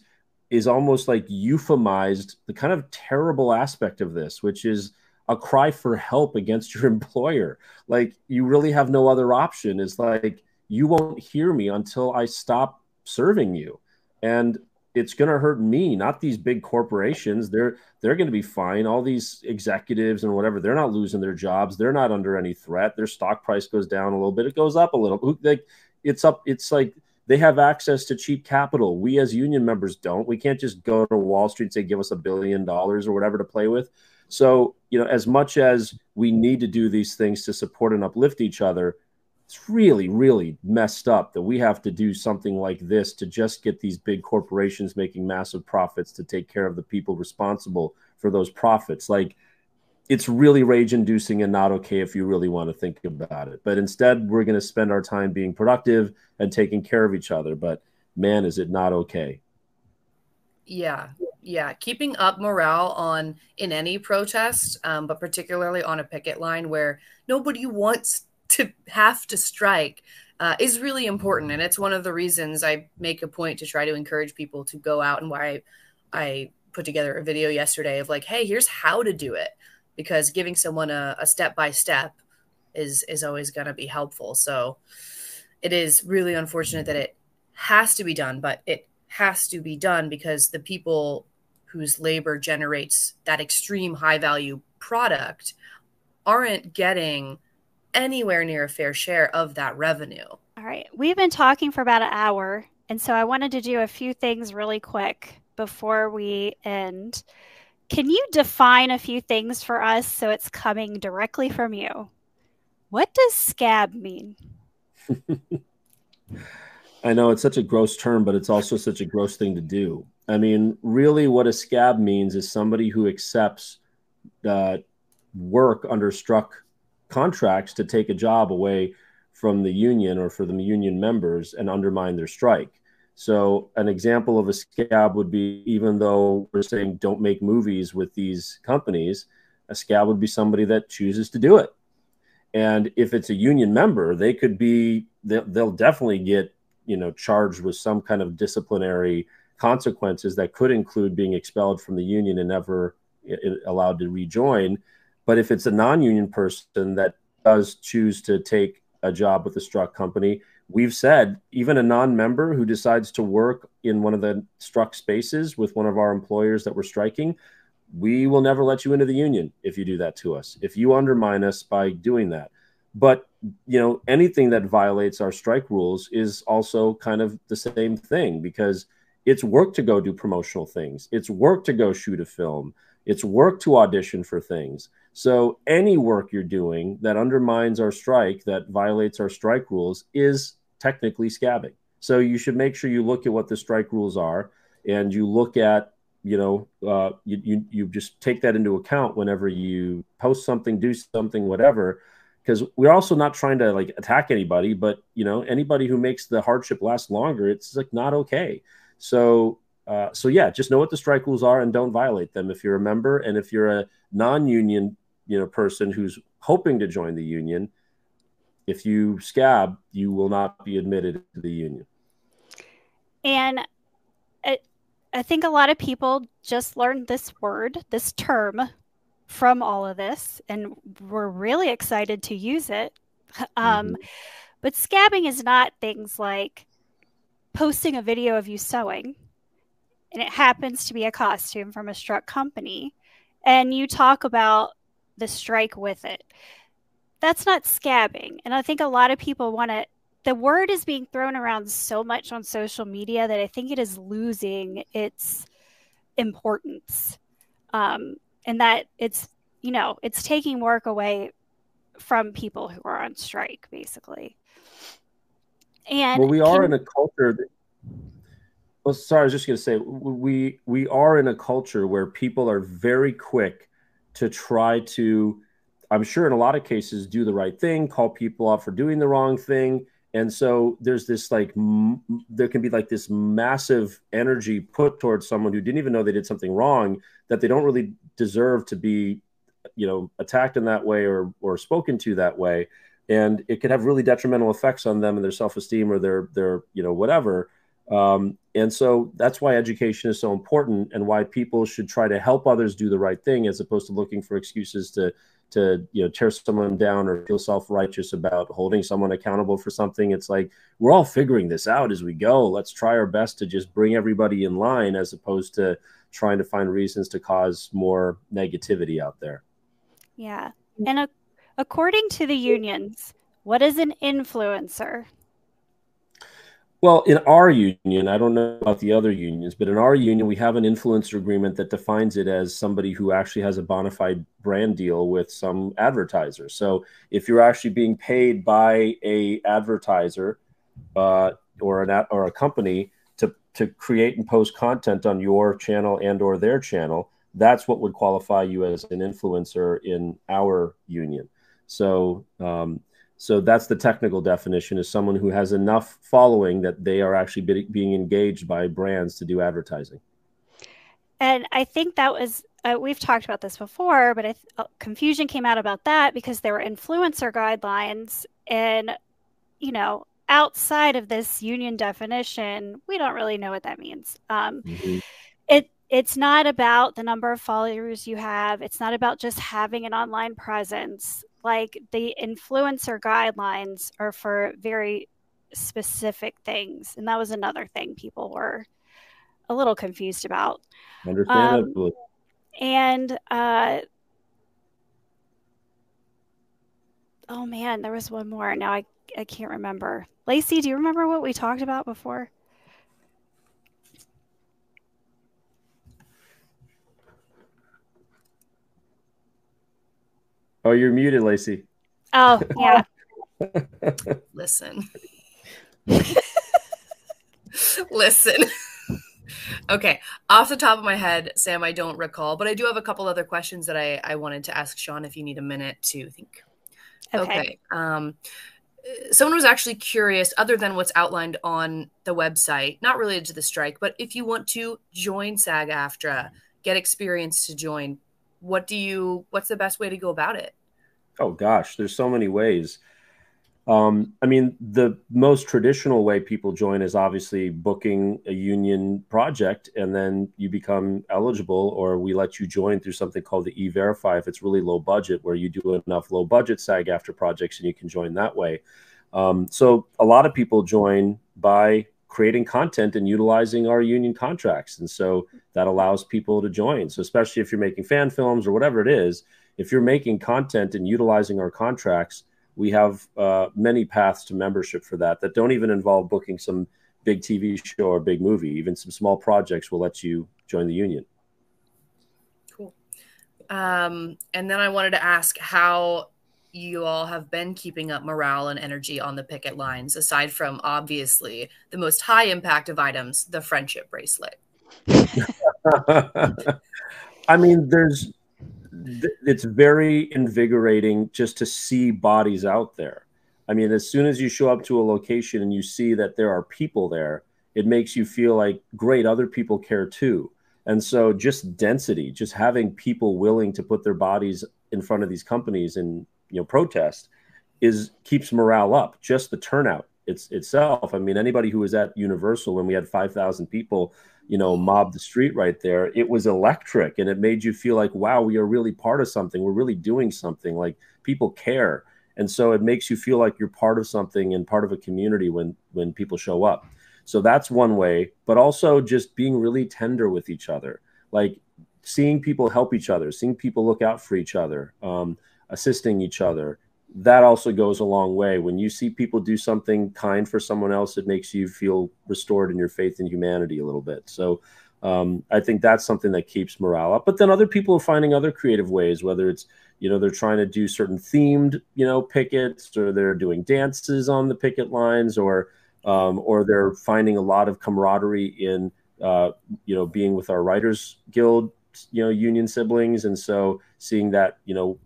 is almost like euphemized the kind of terrible aspect of this which is a cry for help against your <laughs> employer. Like you really have no other option. Is like you won't hear me until I stop serving you. And it's going to hurt me, not these big corporations. They're they're going to be fine. All these executives and whatever, they're not losing their jobs. They're not under any threat. Their stock price goes down a little bit. It goes up a little. Like it's up. It's like they have access to cheap capital. We as union members don't. We can't just go to Wall Street and say, give us a billion dollars or whatever to play with. So, you know, as much as we need to do these things to support and uplift each other, it's really, really messed up that we have to do something like this to just get these big corporations making massive profits to take care of the people responsible for those profits. Like, it's really rage inducing and not okay if you really want to think about it. But instead, we're going to spend our time being productive and taking care of each other. But man, is it not okay? Yeah, yeah. Keeping up morale on in any protest, um, but particularly on a picket line where nobody wants to have to strike uh, is really important. And it's one of the reasons I make a point to try to encourage people to go out and why I, I put together a video yesterday of like, hey, here's how to do it. Because giving someone a, a step by step is is always going to be helpful. So it is really unfortunate that it has to be done, but it has to be done because the people whose labor generates that extreme high value product aren't getting anywhere near a fair share of that revenue. All right. We've been talking for about an hour. And so I wanted to do a few things really quick before we end. Can you define a few things for us so it's coming directly from you? What does scab mean? <laughs> I know it's such a gross term, but it's also such a gross thing to do. I mean, really, what a scab means is somebody who accepts uh, work under struck contracts to take a job away from the union or for the union members and undermine their strike. So, an example of a scab would be even though we're saying don't make movies with these companies, a scab would be somebody that chooses to do it. And if it's a union member, they could be, they'll, definitely get, you know, charged with some kind of disciplinary consequences that could include being expelled from the union and never allowed to rejoin. But if it's a non-union person that does choose to take a job with a struck company, we've said even a non-member who decides to work in one of the struck spaces with one of our employers that we're striking, we will never let you into the union if you do that to us. If you undermine us by doing that. But you know, anything that violates our strike rules is also kind of the same thing because it's work to go do promotional things. It's work to go shoot a film. It's work to audition for things. So any work you're doing that undermines our strike, that violates our strike rules, is technically scabbing. So you should make sure you look at what the strike rules are, and you look at, you know, uh, you, you you just take that into account whenever you post something, do something, whatever. Because we're also not trying to like attack anybody, but you know, anybody who makes the hardship last longer, it's like not okay. So uh, so yeah, just know what the strike rules are and don't violate them if you're a member. And if you're a non-union you know person who's hoping to join the union if you scab you will not be admitted to the union. And it, i think a lot of people just learned this word this term from all of this and we're really excited to use it. Um, mm-hmm. but scabbing is not things like posting a video of you sewing and it happens to be a costume from a struck company. And you talk about the strike with it. That's not scabbing. And I think a lot of people want to the word is being thrown around so much on social media that I think it is losing its importance. Um, and that it's, you know, it's taking work away from people who are on strike, basically. And well, we are can, in a culture. That, well, sorry, I was just going to say we we are in a culture where people are very quick to try to, I'm sure in a lot of cases, do the right thing, call people out for doing the wrong thing. And so there's this like, m- there can be like this massive energy put towards someone who didn't even know they did something wrong that they don't really deserve to be, you know, attacked in that way or, or spoken to that way. And it could have really detrimental effects on them and their self esteem or their, their, you know, whatever. Um, and so that's why education is so important and why people should try to help others do the right thing as opposed to looking for excuses to to you know tear someone down or feel self-righteous about holding someone accountable for something. It's like we're all figuring this out as we go. Let's try our best to just bring everybody in line as opposed to trying to find reasons to cause more negativity out there. Yeah. And a- according to the unions what is an influencer well, in our union, I don't know about the other unions, but in our union, we have an influencer agreement that defines it as somebody who actually has a bona fide brand deal with some advertiser. So if you're actually being paid by a advertiser uh, or an or a company to to create and post content on your channel and or their channel, that's what would qualify you as an influencer in our union. So um, so that's the technical definition is someone who has enough following that they are actually be- being engaged by brands to do advertising. And I think that was uh, we've talked about this before, but th- uh, confusion came out about that because there were influencer guidelines and you know outside of this union definition, we don't really know what that means. Um, mm-hmm. It it's not about the number of followers you have. It's not about just having an online presence like the influencer guidelines are for very specific things. And that was another thing people were a little confused about. Understandably um, and uh oh man there was one more. Now i i can't remember. Lacey do you remember what we talked about before Oh, you're muted, Lacey. Oh, <laughs> yeah. Listen. <laughs> Listen. okay. Off the top of my head, Sam, I don't recall, but I do have a couple other questions that I, I wanted to ask Shaan if you need a minute to think. Okay. okay. Um, someone was actually curious, other than what's outlined on the website, not related to the strike, but if you want to join SAG AFTRA, get experience to join, what do you what's the best way to go about it? Oh gosh there's so many ways. Um, i mean the most traditional way people join is obviously booking a union project and then you become eligible or we let you join through something called the e-verify if it's really low budget where you do enough low budget SAG-AFTRA projects and you can join that way. Um, so a lot of people join by creating content and utilizing our union contracts. And so that allows people to join. So, especially if you're making fan films or whatever it is, if you're making content and utilizing our contracts, we have uh, many paths to membership for that that don't even involve booking some big TV show or big movie. Even some small projects will let you join the union. Cool. Um, and then I wanted to ask how you all have been keeping up morale and energy on the picket lines, aside from obviously the most high impact of items, the friendship bracelet? <laughs> I mean, there's, it's very invigorating just to see bodies out there. I mean, as soon as you show up to a location and you see that there are people there, it makes you feel like, great, other people care too. And so, just density, just having people willing to put their bodies in front of these companies and you know protest is keeps morale up. Just the turnout it's itself. I mean, anybody who was at Universal when we had five thousand people, you know, mob the street right there, it was electric, and it made you feel like, wow, we are really part of something. We're really doing something. Like people care, and so it makes you feel like you're part of something and part of a community when when people show up. So that's one way, but also just being really tender with each other, like seeing people help each other, seeing people look out for each other. Um, assisting each other. That also goes a long way. When you see people do something kind for someone else it makes you feel restored in your faith in humanity a little bit. So um, i think that's something that keeps morale up. But then other people are finding other creative ways whether it's you know they're trying to do certain themed you know pickets or they're doing dances on the picket lines or um, or they're finding a lot of camaraderie in uh, you know being with our writers guild you know union siblings. And so seeing that you know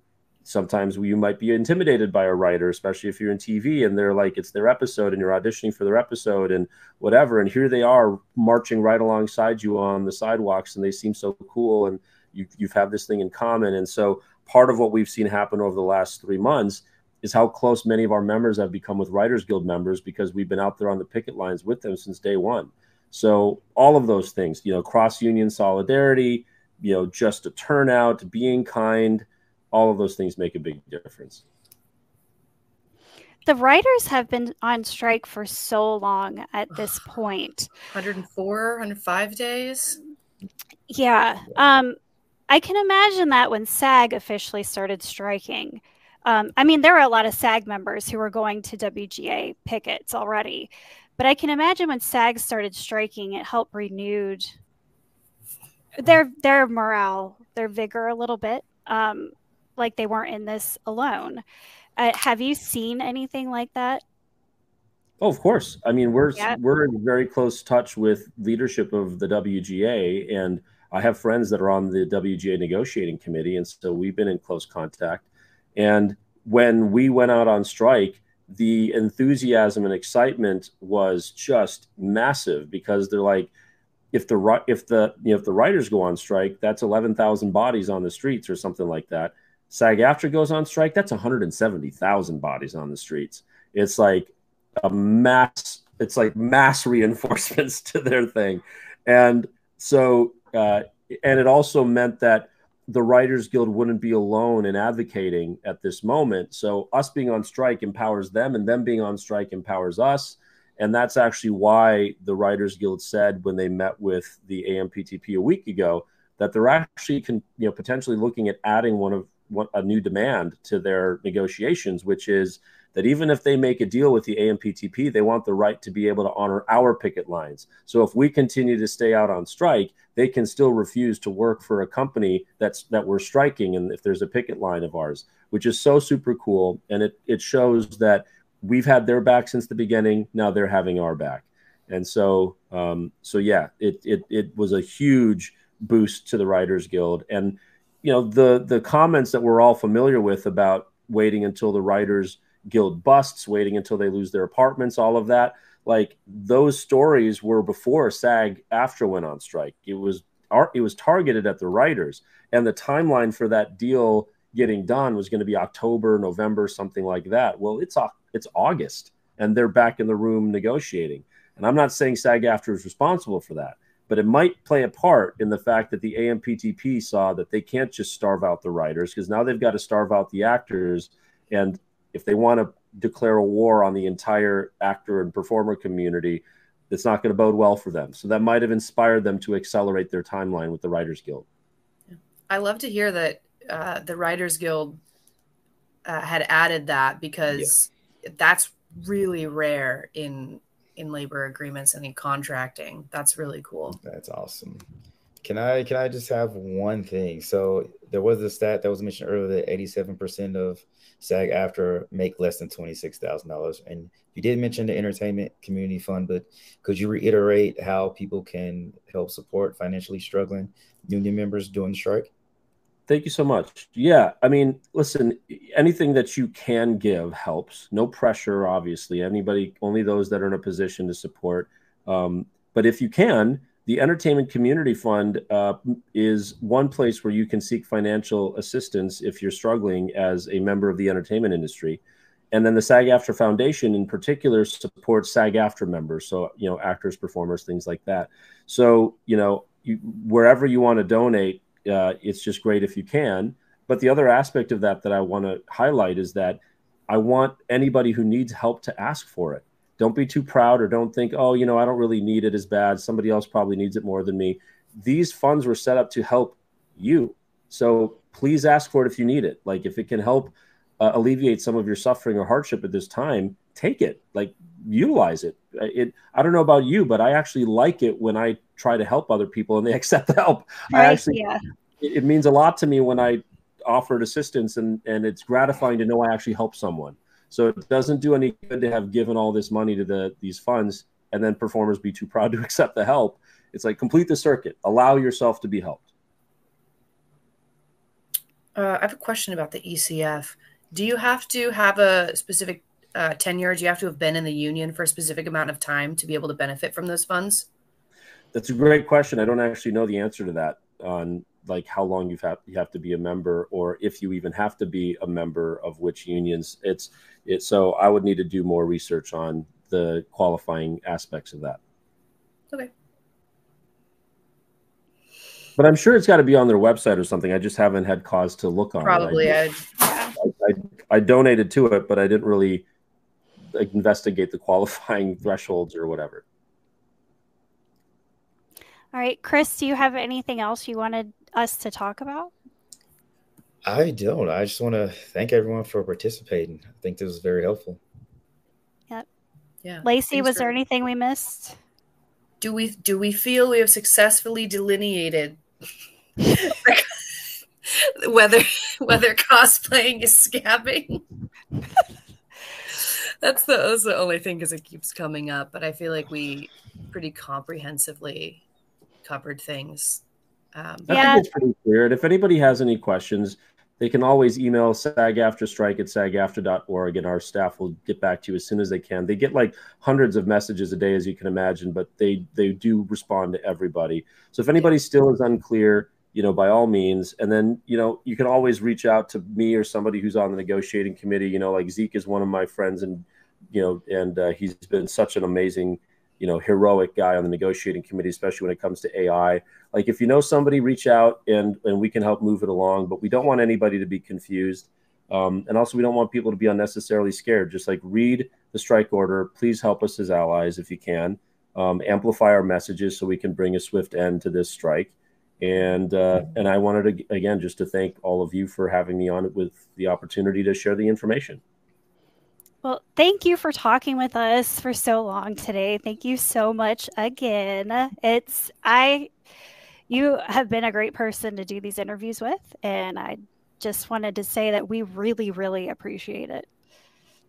sometimes you might be intimidated by a writer, especially if you're in TV and they're like, it's their episode and you're auditioning for their episode and whatever. And here they are marching right alongside you on the sidewalks and they seem so cool and you, you've had this thing in common. And so part of what we've seen happen over the last three months is how close many of our members have become with Writers Guild members because we've been out there on the picket lines with them since day one. So all of those things, you know, cross union solidarity, you know, just a turnout, being kind, all of those things make a big difference. The writers have been on strike for so long at this <sighs> point 104, 105 days. Yeah. Um, I can imagine that when SAG officially started striking. Um, I mean, there were a lot of SAG members who were going to WGA pickets already, but I can imagine when SAG started striking, it helped renewed their their morale, their vigor a little bit. Um, like they weren't in this alone. Uh, have you seen anything like that? Oh, of course. I mean, we're we're in very close touch with leadership of the WGA, and I have friends that are on the WGA negotiating committee, and so we've been in close contact. And when we went out on strike, the enthusiasm and excitement was just massive because they're like, if the if the you know if the writers go on strike, that's eleven thousand bodies on the streets or something like that. SAG-AFTRA goes on strike, that's one hundred and seventy thousand bodies on the streets. It's like a mass. It's like mass <laughs> reinforcements to their thing, and so uh, and it also meant that the Writers Guild wouldn't be alone in advocating at this moment. So us being on strike empowers them, and them being on strike empowers us. And that's actually why the Writers Guild said when they met with the AMPTP a week ago that they're actually can, you know potentially looking at adding one of a new demand to their negotiations, which is that even if they make a deal with the AMPTP, they want the right to be able to honor our picket lines. So if we continue to stay out on strike, they can still refuse to work for a company that's that we're striking and if there's a picket line of ours, which is so super cool. And it it shows that we've had their back since the beginning. Now they're having our back. And so um, so yeah, it it it was a huge boost to the Writers Guild. And you know, the the comments that we're all familiar with about waiting until the writers guild busts, waiting until they lose their apartments, all of that. Like those stories were before SAG-AFTRA went on strike. It was it was targeted at the writers, and the timeline for that deal getting done was going to be October, November, something like that. Well, it's it's August, and they're back in the room negotiating. And I'm not saying SAG-AFTRA is responsible for that, but it might play a part in the fact that the AMPTP saw that they can't just starve out the writers because now they've got to starve out the actors. And if they want to declare a war on the entire actor and performer community, it's not going to bode well for them. So that might have inspired them to accelerate their timeline with the Writers Guild. I love to hear that uh, the Writers Guild uh, had added that because yeah. that's really rare in in labor agreements and in contracting. That's really cool. That's awesome. Can I can I just have one thing? So there was a stat that was mentioned earlier that 87% of SAG-AFTRA make less than $26,000. And you did mention the entertainment community fund, but could you reiterate how people can help support financially struggling union members during the strike? Thank you so much. Yeah, I mean, listen, anything that you can give helps. No pressure, obviously. Anybody, only those that are in a position to support. Um, but if you can, the Entertainment Community Fund uh, is one place where you can seek financial assistance if you're struggling as a member of the entertainment industry. And then the SAG-AFTRA Foundation, in particular, supports SAG-AFTRA members, so you know actors, performers, things like that. So you know, you, wherever you want to donate, uh, it's just great if you can. But the other aspect of that that I want to highlight is that I want anybody who needs help to ask for it don't be too proud or don't think, oh, you know, I don't really need it as bad. Somebody else probably needs it more than me. These funds were set up to help you. So please ask for it if you need it. Like if it can help uh, alleviate some of your suffering or hardship at this time, take it. Like utilize it. Uh, it. I don't know about you, but I actually like it when I try to help other people and they <laughs> accept the help. Right, I actually, yeah. it, it means a lot to me when I offered assistance and and it's gratifying to know I actually helped someone. So it doesn't do any good to have given all this money to the these funds and then performers be too proud to <laughs> accept the help. It's like complete the circuit. Allow yourself to be helped. Uh, I have a question about the ECF. Do you have to have a specific uh, tenure? Do you have to have been in the union for a specific amount of time to be able to benefit from those funds? That's a great question. I don't actually know the answer to that on like how long you've have you have to be a member or if you even have to be a member of which unions. It's it, so I would need to do more research on the qualifying aspects of that. Okay. But I'm sure it's got to be on their website or something. I just haven't had cause to look on Probably. it. I, I, I, I donated to it, but I didn't really like, investigate the qualifying <laughs> thresholds or whatever. All right, Chris, do you have anything else you wanted us to talk about? I don't. I just want to thank everyone for participating. I think this was very helpful. Yep. Yeah. Lacey, Thanks was there anything we missed? do we do we feel we have successfully delineated <laughs> whether whether cosplaying is scabbing? <laughs> that's the that's the only thing because it keeps coming up. But I feel like we pretty comprehensively covered things. Um, I Yeah. think it's pretty clear. And if anybody has any questions, they can always email sagaftrastrike at sagaftra.org and our staff will get back to you as soon as they can. They get like hundreds of messages a day, as you can imagine, but they, they do respond to everybody. So if anybody still is unclear, you know, by all means, and then, you know, you can always reach out to me or somebody who's on the negotiating committee, you know, like Zeke is one of my friends and, you know, and uh, he's been such an amazing, you know, heroic guy on the negotiating committee, especially when it comes to AI like if you know somebody reach out and and we can help move it along but we don't want anybody to be confused. Um, and also we don't want people to be unnecessarily scared. Just like read the strike order. Please help us as allies if you can. Um, amplify our messages so we can bring a swift end to this strike. And uh, and i wanted to again just to thank all of you for having me on it with the opportunity to share the information Well, thank you for talking with us for so long today. Thank you so much again. It's I you have been a great person to do these interviews with and I just wanted to say that we really really appreciate it.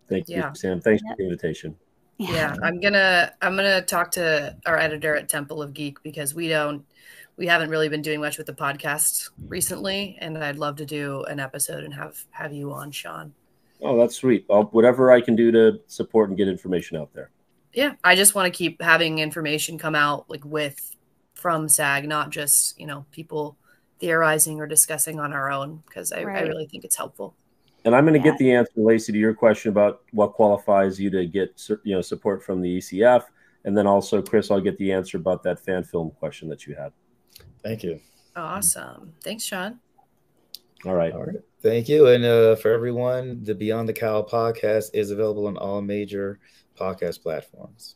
thank you Yeah. sam thanks for the invitation yeah i'm gonna i'm gonna talk to our editor at temple of geek because we don't we haven't really been doing much with the podcast recently and i'd love to do an episode and have have you on Shaan oh that's sweet. I'll, whatever i can do to support and get information out there. Yeah i just want to keep having information come out like with from sag not just you know people theorizing or discussing on our own because I, I really think it's helpful. And I'm going to Yeah. get the answer, Lacey, to your question about what qualifies you to get you know support from the ECF, and then also Chris, I'll get the answer about that fan film question that you had. Thank you. awesome. Thanks Shaan All right, All right. Thank you. And uh, for everyone, the Beneath the Cowl podcast is available on all major podcast platforms.